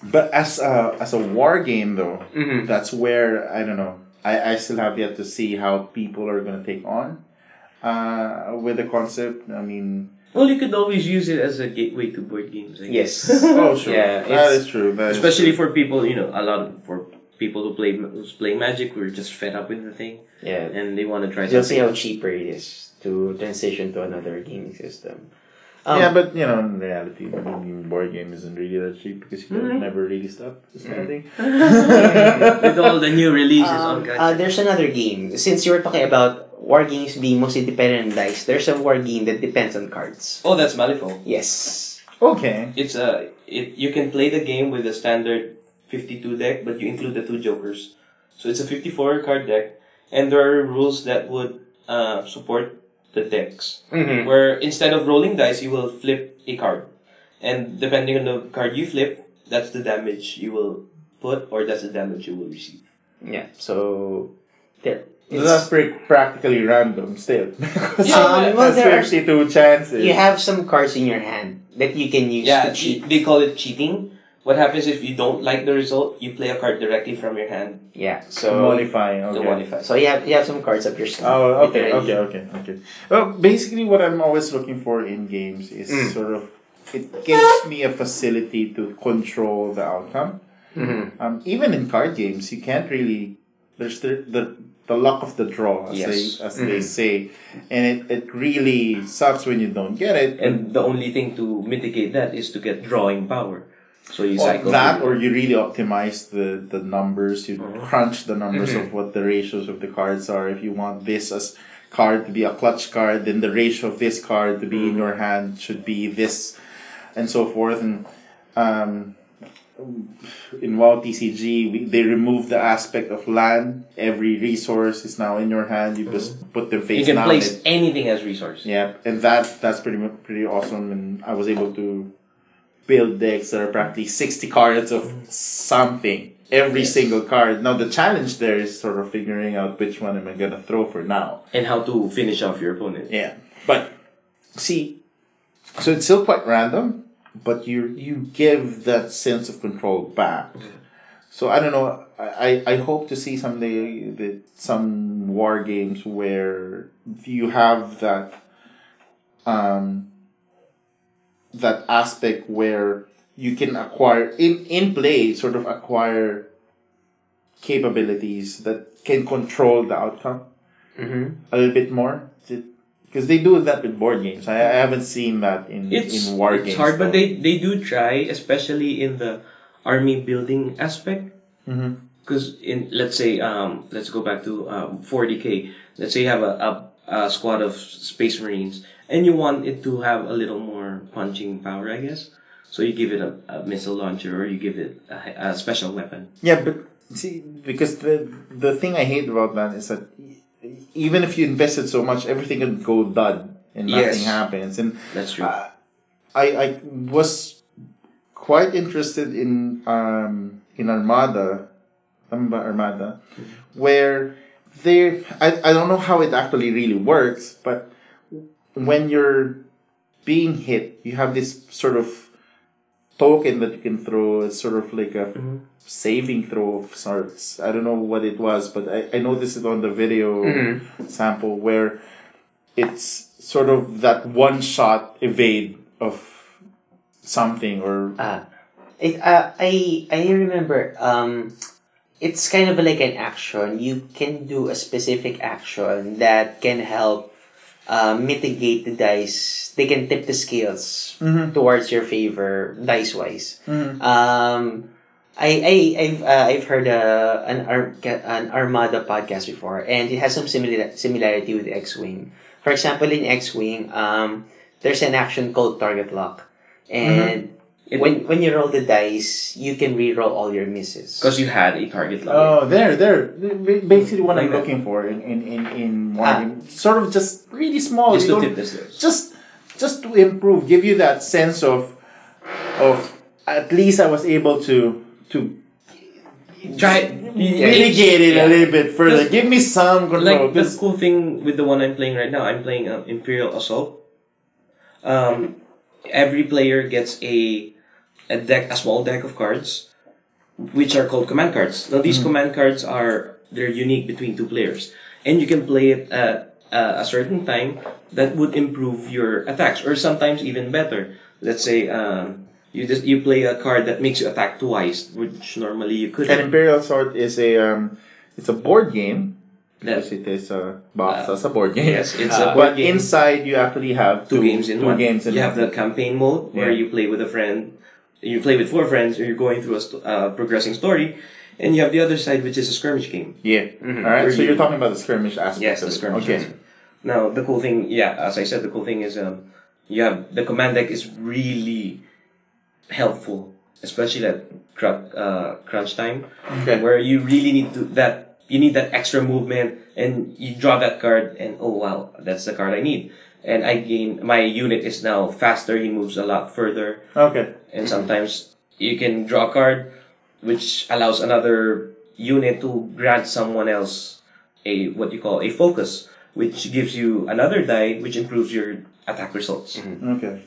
but as a, as a war game though, Mhm. that's where I don't know. I, I still have yet to see how people are gonna take on uh, with the concept. I mean, Well, you could always use it as a gateway to board games. I guess. Yes. oh sure, Yeah, that is true. That is Especially true. for people, you know, a lot of, for people who play who's playing Magic, who are just fed up with the thing Yeah. and they want to try You'll see how cheaper it is to transition to another gaming system. Um, yeah, but you know, in reality, I mean, board game isn't really that cheap because you Mhm. never really stop spending. with all the new releases. oh, Um, God. uh, there's another game. Since you were talking about war games being mostly dependent on dice, there's a war game that depends on cards. oh, that's Malifaux. Yes. Okay. It's a it. You can play the game with a standard fifty-two deck, but you include the two jokers. So it's a fifty-four card deck, and there are rules that would uh, support the decks. Mhm. Where instead of rolling dice, you will flip a card. And depending on the card you flip, that's the damage you will put or that's the damage you will receive. Yeah. So there. So that's pretty practically random still. Yeah, Um, well, That's there are, 52 chances. you have some cards in your hand that you can use Yeah, to cheat. they call it cheating. What happens if you don't like the result? You play a card directly from your hand Yeah. So So modifying. Okay. modify. so you have you have some cards up your sleeve. Oh, okay, okay, okay, okay. Well, basically, what I'm always looking for in games is Mm. sort of it gives me a facility to control the outcome. Mhm. Um, even in card games, you can't really. There's the the, the luck of the draw, as Yes. they as they Mhm. say, and it, it really sucks when you don't get it. And the only thing to mitigate that is to get drawing power. So you Or cycle that, or you really optimize the, the numbers. You Mhm. crunch the numbers Mhm. of what the ratios of the cards are. If you want this as card to be a clutch card, then the ratio of this card to be in Mhm. your hand should be this, and so forth. And um, in WoW TCG, we, they remove the aspect of land. Every resource is now in your hand. You just mm-hmm. put you face can down. place anything as resource. Yeah, and that that's pretty pretty awesome, and I was able to build decks that are practically sixty cards of something. Every Yes. single card. Now the challenge there is sort of figuring out which one am I gonna throw for now. And how to finish off your opponent. Yeah, but see, so it's still quite random, but you you give that sense of control back. So I don't know. I, I hope to see someday that some war games where you have that um that aspect where you can acquire in in play sort of acquire capabilities that can control the outcome Mhm. a little bit more because they do that with board games. I, I haven't seen that in It's, in war it's games. hard, but they, they do try, especially in the army building aspect. Because in let's say um, let's go back to um, 40k. Let's say you have a, a, a squad of space marines, and you want it to have a little more punching power, I guess. So you give it a, a missile launcher, or you give it a, a special weapon. Yeah, but see, because the the thing I hate about that is that even if you invested so much, everything can go dud and nothing Yes. happens. And That's true. uh, I I was quite interested in um in Armada, tama ba Armada, where there I, I don't know how it actually really works, but when you're being hit, you have this sort of token that you can throw. It's sort of like a Mhm. saving throw of sorts. I don't know what it was, but I, I noticed it on the video Mhm. sample where it's sort of that one shot evade of something or Uh, it, uh, I I remember um, it's kind of like an action. You can do a specific action that can help uh, mitigate the dice. They can tip the scales Mhm. towards your favor dice wise. Mhm. Um, I, I I've uh, I've heard uh, an Ar- an Armada podcast before, and it has some similar similarity with X Wing. For example, in X Wing, um, there's an action called Target Lock, and It- when when you roll the dice, you can re-roll all your misses. Because you had a target level. Oh, there, there. Basically, what I'm Like that. looking for in in in in Ah. Wargame, sort of just really small. just to don't- tip the just just to improve, give you that sense of of at least I was able to to Try mitigate it a little bit further. Give me some control. like the cool thing with the one I'm playing right now, I'm playing um, Imperial Assault. Um, every player gets a a deck, a small deck of cards, which are called command cards. Now these command cards are they're unique between two players, and you can play it at uh, a certain time that would improve your attacks, or sometimes even better. Let's say um, you just you play a card that makes you attack twice, which normally you couldn't. Imperial Assault is a um, it's a board game. Because it is a box Uh, as a board game. yes, it's Uh, a board but game. inside you actually have two, games in two one. games in you one. have the campaign mode where Yeah. you play with a friend, you play with four friends, or you're going through a st- uh, progressing story, and you have the other side which is a skirmish game. yeah. Mhm. All right. Where So you- you're talking about the skirmish aspect. Yes, of the skirmish. Okay. aspect. Now the cool thing, yeah, as I said, the cool thing is um, you have the command deck is really helpful, especially at cr- uh, crunch time, Okay. where you really need to that you need that extra movement, and you draw that card, and oh wow, that's the card I need. And I gain my unit is now faster. He moves a lot further, Okay. and sometimes you can draw a card, which allows another unit to grant someone else a what you call a focus, which gives you another die, which improves your attack results. Okay.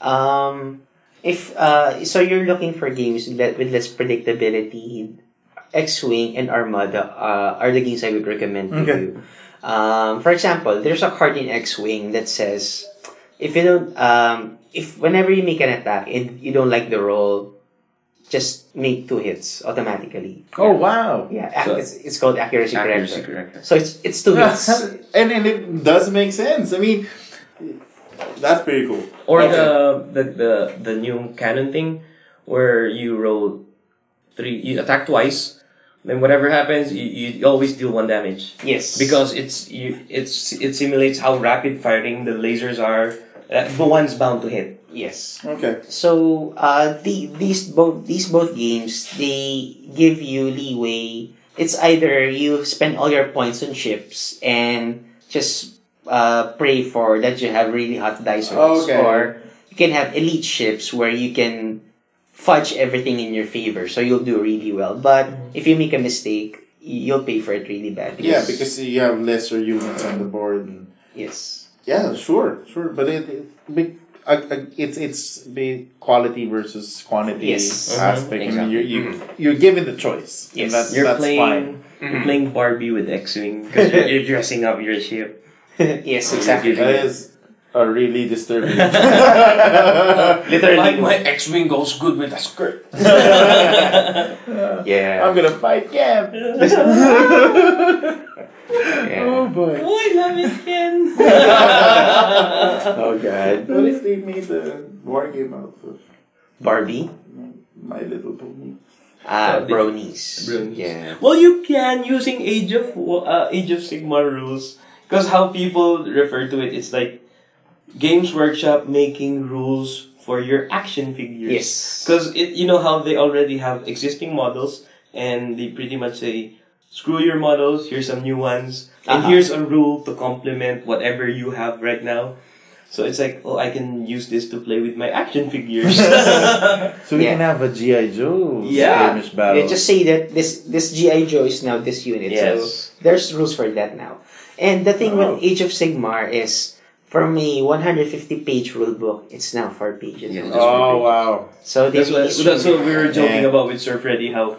Um, if uh, so, you're looking for games that with less predictability. X-wing and Armada uh, are the games I would recommend to Okay. you. Um, for example, there's a card in X-wing that says if you don't um, if whenever you make an attack and you don't like the roll, just make two hits automatically. Oh wow. Yeah, So- it's, it's called accuracy, Accuracy corrector. corrector. So it's it's two hits. and and it does make sense. I mean, that's pretty cool. Or Okay. the, the the the new canon thing, where you roll three, you attack twice, then whatever happens, you, you always deal one damage yes, because it's you it's it simulates how rapid firing the lasers are. Uh, but one's bound to hit. yes. Okay. So uh, the these both these both games they give you leeway. It's either you spend all your points on ships and just uh, pray for that you have really hot dice rolls, Okay. or you can have elite ships where you can fudge everything in your favor, so you'll do really well. But if you make a mistake, you'll pay for it really bad. Yeah, because you have lesser units on the board. And, yes, yeah, sure, sure, but it, it big. It's it's the quality versus quantity Yes. Mhm, aspect. I mean, you're you, you're given the choice. and Yes. that's, You're that's playing fine. you're playing Barbie with X-wing because you're, you're dressing up your ship. yes, exactly. That is a really disturbing. Literally. Like my X-wing goes good with a skirt. Yeah. I'm gonna fight Cam. yeah. Oh boy. Oh, I love it, Ken. Oh god. What if they made the war game out of Barbie. My Little Pony? Ah, the- bronies. Bronies. Yeah. Well, you can using Age of uh, Age of Sigmar rules because how people refer to it, it's like Games Workshop making rules for your action figures. Yes. Because it, you know how they already have existing models, and they pretty much say, "Screw your models. Here's some new ones, and Uh-huh. here's a rule to complement whatever you have right now." So it's like, oh, I can use this to play with my action figures. So we Yeah. can have a G.I. Joe Yeah. skirmish battle. You just say that this this GI Joe is now this unit. Yes. So there's rules for that now. And the thing Oh. with Age of Sigmar is from me, 150 page rule book, it's now four pages. Yeah, oh wow. So That's what, really that's what we were joking Yeah. about with Sir Freddy. How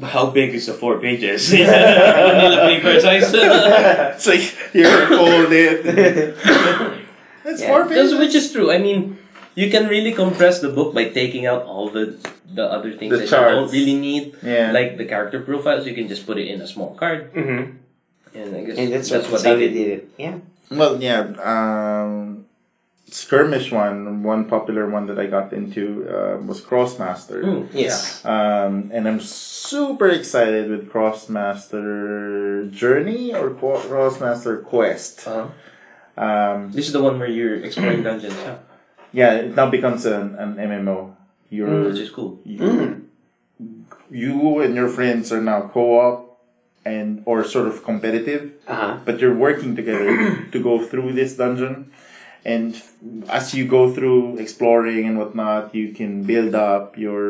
how big is the four pages? Manila paper size. it's like you're folded. It's Yeah. four That's pages. which is true. I mean, you can really compress the book by taking out all the the other things The that you don't really need, Yeah. like the character profiles. You can just put it in a small card, Mhm. and I guess And that's, that's, what, what they they did. did it. Yeah. Well, yeah. Um, skirmish one, one popular one that I got into uh, was Krosmaster. Mm, Yes. Um, and I'm super excited with Krosmaster Journey or Qu- Krosmaster Quest. Uh, Um, this is the one where you're exploring dungeons, yeah, yeah, it now becomes an, an MMO. You're which is cool. you, Mm. you and your friends are now co-op and or sort of competitive, Uh-huh. but you're working together to go through this dungeon. And as you go through exploring and whatnot, you can build up your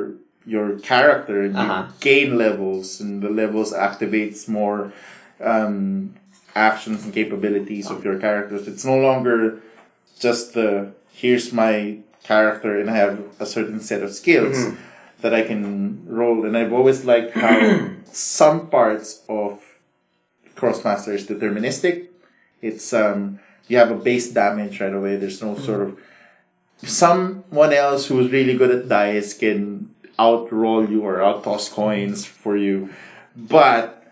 your character. And you Uh-huh. gain levels, and the levels activates more um, actions and capabilities of your characters. It's no longer just the here's my character and I have a certain set of skills Mhm. that I can roll. And I've always liked how some parts of Krosmaster is deterministic. It's um you have a base damage right away. There's no sort of someone else who's really good at dice can outroll you or out toss coins for you, but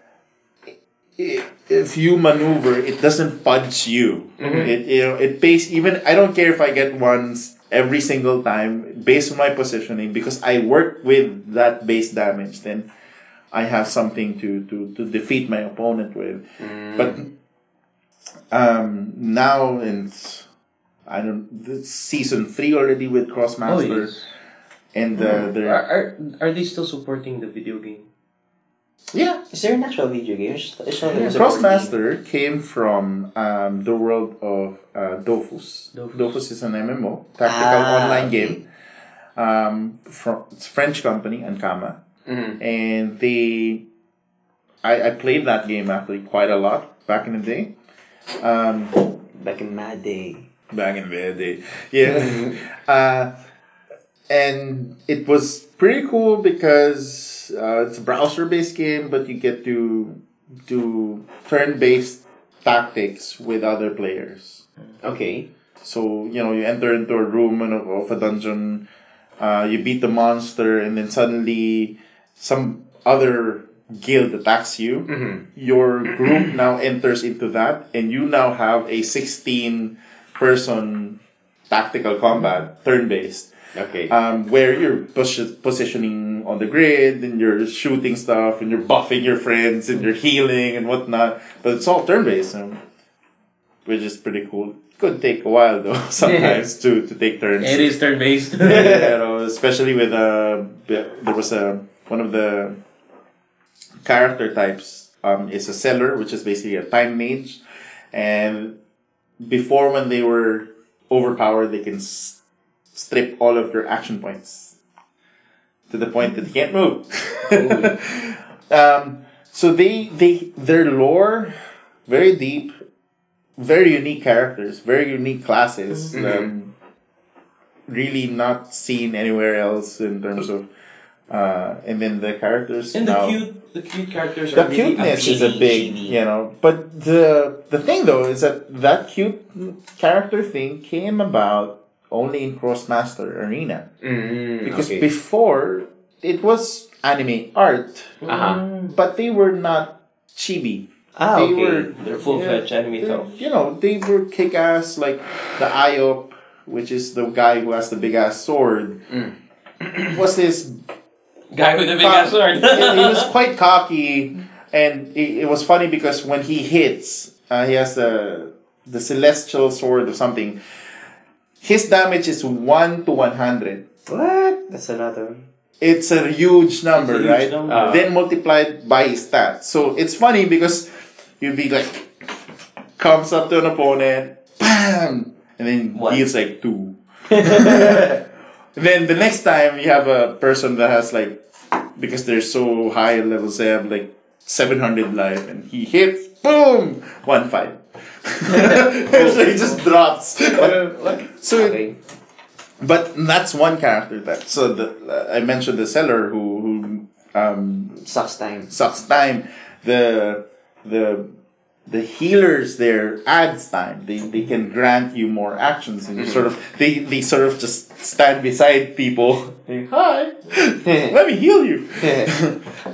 if you maneuver, it doesn't fudge you. It you know it pays even I don't care if I get ones every single time based on my positioning because I work with that base damage. Then I have something to to to defeat my opponent with. But um, now in I don't this season three already with Krosmaster Oh, yes. and uh, Are, they're are are they still supporting the video game? Yeah, Is there an actual video game? It's, it's not yeah. it's game. Krosmaster came from um, the world of uh, Dofus. Dofus. Dofus is an MMO, tactical Ah, online okay. game. Um, from it's a French company, Ankama, Mhm. and they, I, I played that game actually quite a lot back in the day. Um, Back in my day. back in the day, yeah. uh, and it was pretty cool because uh, it's a browser-based game, but you get to do turn-based tactics with other players. Okay. So you know, you enter into a room of a dungeon, uh, you beat the monster, and then suddenly some other guild attacks you. Mhm. Your group now enters into that, and you now have a sixteen-person tactical combat, turn-based Okay. um, where you're pos- positioning on the grid and you're shooting stuff and you're buffing your friends and you're healing and whatnot. But it's all turn based, um, which is pretty cool. Could take a while though sometimes to, to take turns. It is turn based. you know, especially with uh, there was a one of the character types um, is a Xelor, which is basically a time mage, and before when they were overpowered, they can s- strip all of their action points to the point that they can't move. um, so they they their lore very deep, very unique characters, very unique classes. Um, really not seen anywhere else in terms of uh, and then the characters and the now- cute, the cute characters the are really cuteness is a big you know but the the thing though is that that cute character thing came about only in Krosmaster Arena Mm, because okay. before it was anime art Uh-huh. but they were not chibi Ah, they okay. were They're full fledged anime they're- though. you know they were kick-ass like the iop which is the guy who has the big ass sword Mm. was this Guy with the big Cock- ass sword. he, he was quite cocky, and it, it was funny because when he hits, uh, he has the the celestial sword or something. His damage is one to one hundred. What? That's another. It's a huge number, a huge right? number. Uh, then multiplied by his stats. So it's funny because you'd be like, comes up to an opponent, bam, and then One. deals like two. then the next time you have a person that has like because they're so high levels they have like 700 life and he hits boom one five. So he just drops. So it- but that's one character that so the uh, I mentioned the Xelor who who um, Sucks time. sucks time. The the the healers there adds time they, they can grant you more actions and you sort of they, they sort of just stand beside people say, hi let me heal you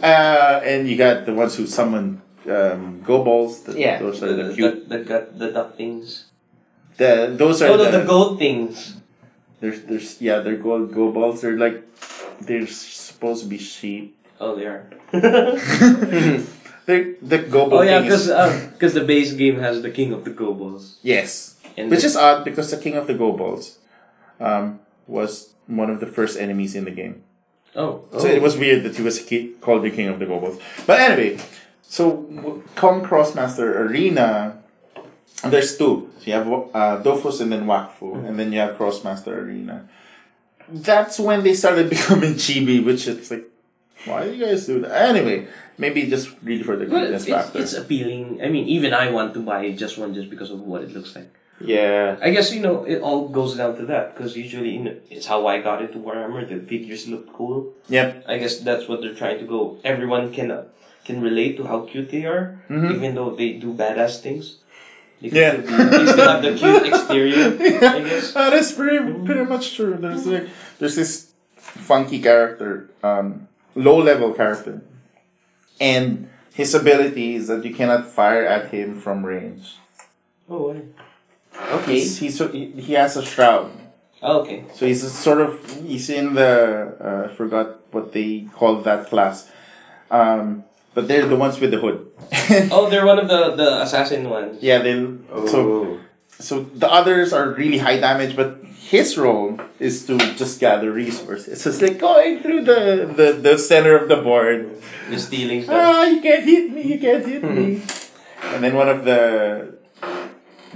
uh, and you got the ones who summon um, Gobballs the, Yeah. those are the the, cute the, gut, the duck things. the, those are Oh, the, the, the gold things. there's there's yeah they're gold Gobballs they're like they're supposed to be sheep Oh, they are. the Gobball oh, yeah, because because the base game has the king of the Gobballs. Yes. And Which the- is odd because the King of the Gobballs um, was one of the first enemies in the game. Oh. So it was weird that he was ki- called the King of the Gobballs. But anyway, so come Krosmaster Arena, there's two. So you have uh, Dofus and then Wakfu, and then you have Krosmaster Arena. That's when they started becoming chibi, which it's like, why do you guys do that? Anyway, maybe just really for the Well, it's, factor. it's appealing. I mean, even I want to buy just one just because of what it looks like. Yeah. I guess you know it all goes down to that because usually you know, it's how I got into Warhammer. The figures look cool. Yep. I guess that's what they're trying to go. Everyone can uh, can relate to how cute they are, Mhm. even though they do badass things. They can Yeah. still be- they still have the cute exterior. I guess. That is pretty pretty much true. There's like there's this funky character, um, low level character, and his ability is that you cannot fire at him from range. Oh, what? Okay. He's, he's he he has a shroud, Oh, okay. so he's a sort of he's in the uh, I forgot what they call that class, um, but they're the ones with the hood. Oh, they're one of the the assassin ones. yeah, they so Oh. so the others are really high damage, but his role is to just gather resources. So it's like going through the, the, the center of the board. The stealing stuff. Ah, you can't hit me, you can't hit me. And then one of the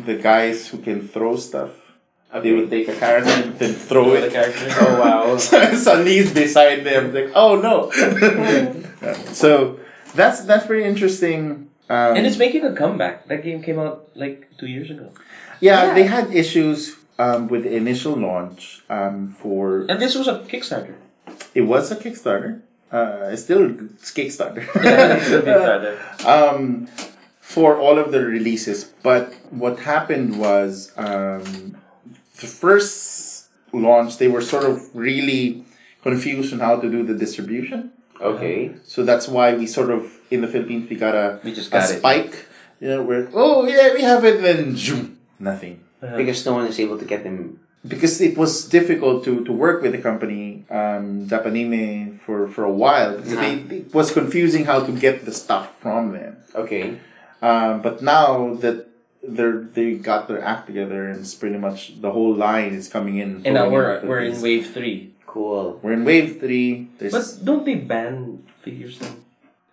the guys who can throw stuff, they would take a character and then throw the it. characters. Oh wow. Suddenly he's beside them. Like, oh no. so that's that's pretty interesting. Um, And it's making a comeback. That game came out like two years ago. yeah, Yeah. they had issues um, with the initial launch um, for And this was a Kickstarter. it was a Kickstarter. Uh, it's still it's Kickstarter. Yeah, it's a Kickstarter. um, for all of the releases. But what happened was um, the first launch they were sort of really confused on how to do the distribution. Okay. So that's why we sort of in the Philippines we got a, We just a got it. spike. You know, where oh yeah we have it then zoom, nothing Because no one is able to get them. because it was difficult to, to work with the company um, Japanime for, for a while because they, it was confusing how to get the stuff from them. Okay. Um, but now that they're they got their act together and it's pretty much the whole line is coming in. And now we're into we're in wave three. Cool. we're in wave three. There's But don't they ban figures then?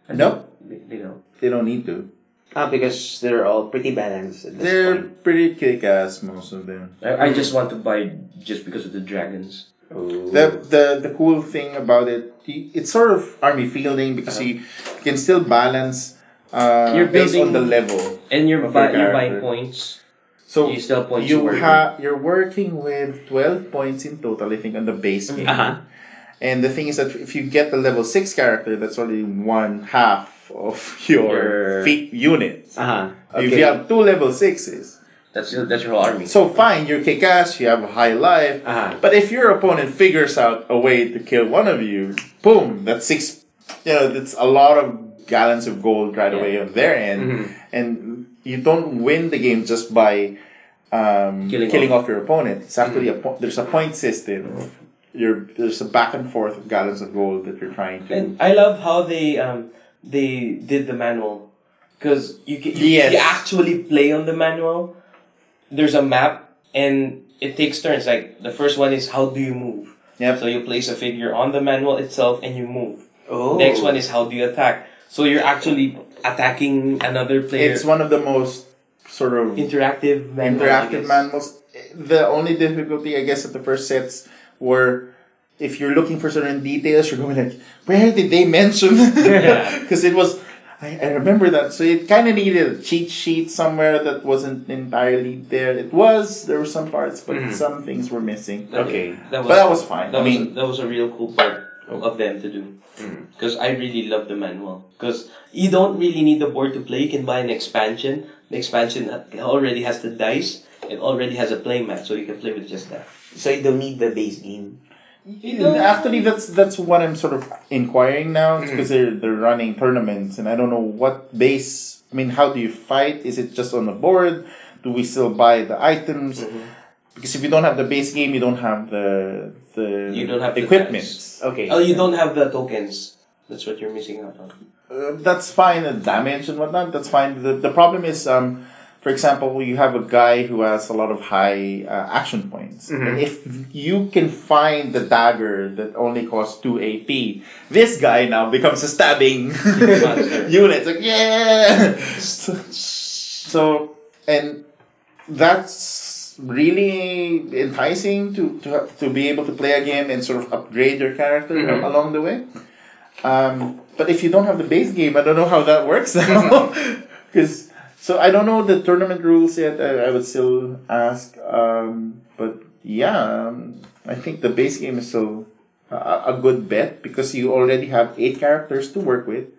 I Nope. They, they don't. they don't need to. Ah, because they're all pretty balanced at this They're point. pretty kick ass most of them. I, I just want to buy just because of the dragons. Oh. The the the cool thing about it, y- it's sort of army fielding because you can still balance uh, You're based on building- the level. And you're Of buy, your you're buying character. points. So You still have points you to work have you're working with twelve points in total. I think on the base game. Uh-huh. And the thing is that if you get the level six character, that's only one half of your, Your- feat units. Uh-huh. If you have two level sixes, That's your, that's your whole army. so fine, you're kick ass, you have a high life. Uh-huh. But if your opponent figures out a way to kill one of you, boom, that's six. You know, that's a lot of gallons of gold right Yeah. away on their end, Mhm. and you don't win the game just by um, Killing killing, off. off. your opponent. It's actually a po- there's a point system. You're, there's a back and forth of gallons of gold that you're trying to. And I love how they um they did the manual because you can you, Yes. you actually play on the manual. There's a map and it takes turns. Like the first one is how do you move. Yep. So you place a figure on the manual itself and you move. Oh. Next one is how do you attack. So you're actually attacking another player. it's one of the most sort of interactive manual. Interactive manuals. The only difficulty, I guess, at the first sets were if you're looking for certain details, you're going like, where did they mention? Yeah. Because it was, I, I remember that. So it kind of needed a cheat sheet somewhere that wasn't entirely there. It was, there were some parts, but Mhm. some things were missing. That- Okay. That was, But that was fine. That I was mean, that was a real cool part of them to do. Mm. Because I really love the manual. Because you don't really need the board to play. You can buy an expansion. The expansion already has the dice. It already has a playing mat, so you can play with just that. So you don't need the base game. Actually, that's that's what I'm sort of inquiring now Mm-hmm. because they're they're running tournaments, and I don't know what base. I mean, how do you fight? Is it just on the board? Do we still buy the items? Mm-hmm. Because if you don't have the base game, you don't have the the You don't have equipment. dice. Okay. Oh, you don't have the tokens. That's what you're missing out on. Uh, that's fine. The damage and whatnot. That's fine. The the problem is um. For example, you have a guy who has a lot of high uh, action points. Mm-hmm. And if you can find the dagger that only costs 2 AP, this guy now becomes a stabbing unit. It's like, yeah! so, so, and that's really enticing to, to, to be able to play a game and sort of upgrade your character Mhm. along the way. Um, but if you don't have the base game, I don't know how that works now. Because so I don't know the tournament rules yet. I, I would still ask. Um, but yeah, um, I think the base game is still a, a good bet because you already have eight characters to work with.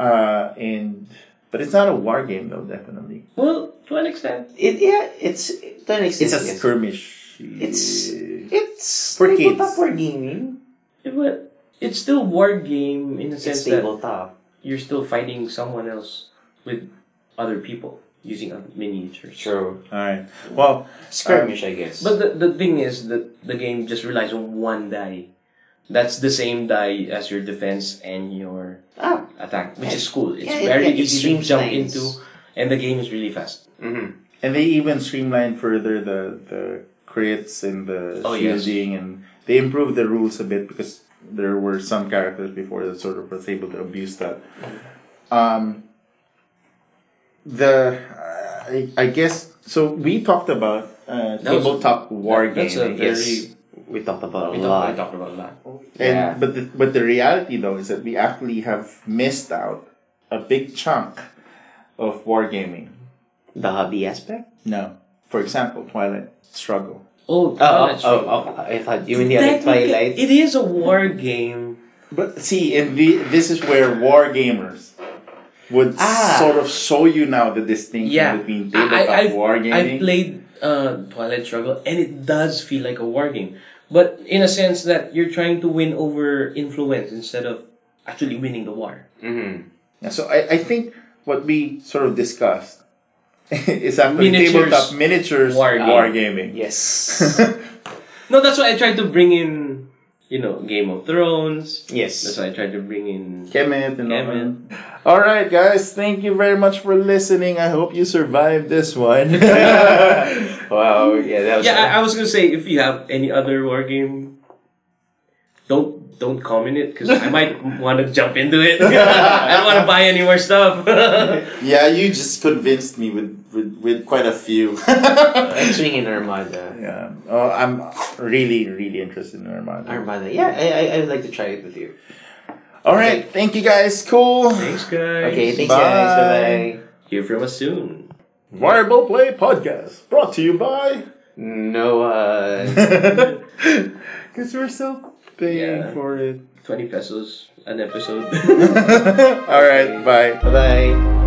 Uh, and but it's not a war game though. Definitely, Well, to an extent. It, yeah, it's to an extent. it's a yes. skirmish. It's it's For tabletop kids. war gaming. It, wa- it's still war game in the It's sense that you're still fighting someone else with other people using other miniatures. True. All right. Well, Skirmish, I guess. But the, the thing is that the game just relies on one die. That's the same die as your defense and your ah. attack, which is cool. It's Yeah, very yeah, it easy to jump into, and the game is really fast. Mm-hmm. and they even streamlined further the the crits and the Oh, yes. shielding, and they improved the rules a bit because there were some characters before that sort of was able to abuse that. Um, the I, I guess so. We talked about uh, That was- tabletop war That's a gaming. very. Yes. We talked about We a talked, lot. we talked about a lot. And Yeah. but the, but the reality though is that we actually have missed out a big chunk of wargaming. The hobby aspect? No, for example, Twilight Struggle. Oh, Oh, Twilight oh, Struggle. oh, I thought you mean the other Twilight. It is a war game. But see, and the, this is where war gamers would Ah. sort of show you now the distinction Yeah. between tabletop I've, wargaming. I've played uh, Twilight Struggle, and it does feel like a war game. But in a sense that you're trying to win over influence instead of actually winning the war. Mm-hmm. Yeah, so I, I think what we sort of discussed is actually Miniatures tabletop miniatures war war, gaming. Yes. No, that's why I tried to bring in, you know, Game of Thrones. Yes. That's why I tried to bring in. Kemet and Kemet. that. All right, guys. Thank you very much for listening. I hope you survived this one. wow. Yeah, that was. Yeah, I, I was gonna say if you have any other war game, don't don't comment it because I might want to jump into it. I don't want to buy any more stuff. yeah, you just convinced me with, with, with quite a few. X-Wing in Armada. yeah. Oh, I'm really, really interested in Armada. Armada. Yeah, I, I, I would like to try it with you. All right. Thank you, guys. Cool. Thanks, guys. Okay, thanks Bye. guys. Bye-bye. Hear from us soon. VariablePlay Podcast brought to you by. No, uh... Because we're still paying Yeah. for it. Twenty pesos an episode. All right. Bye. Bye-bye.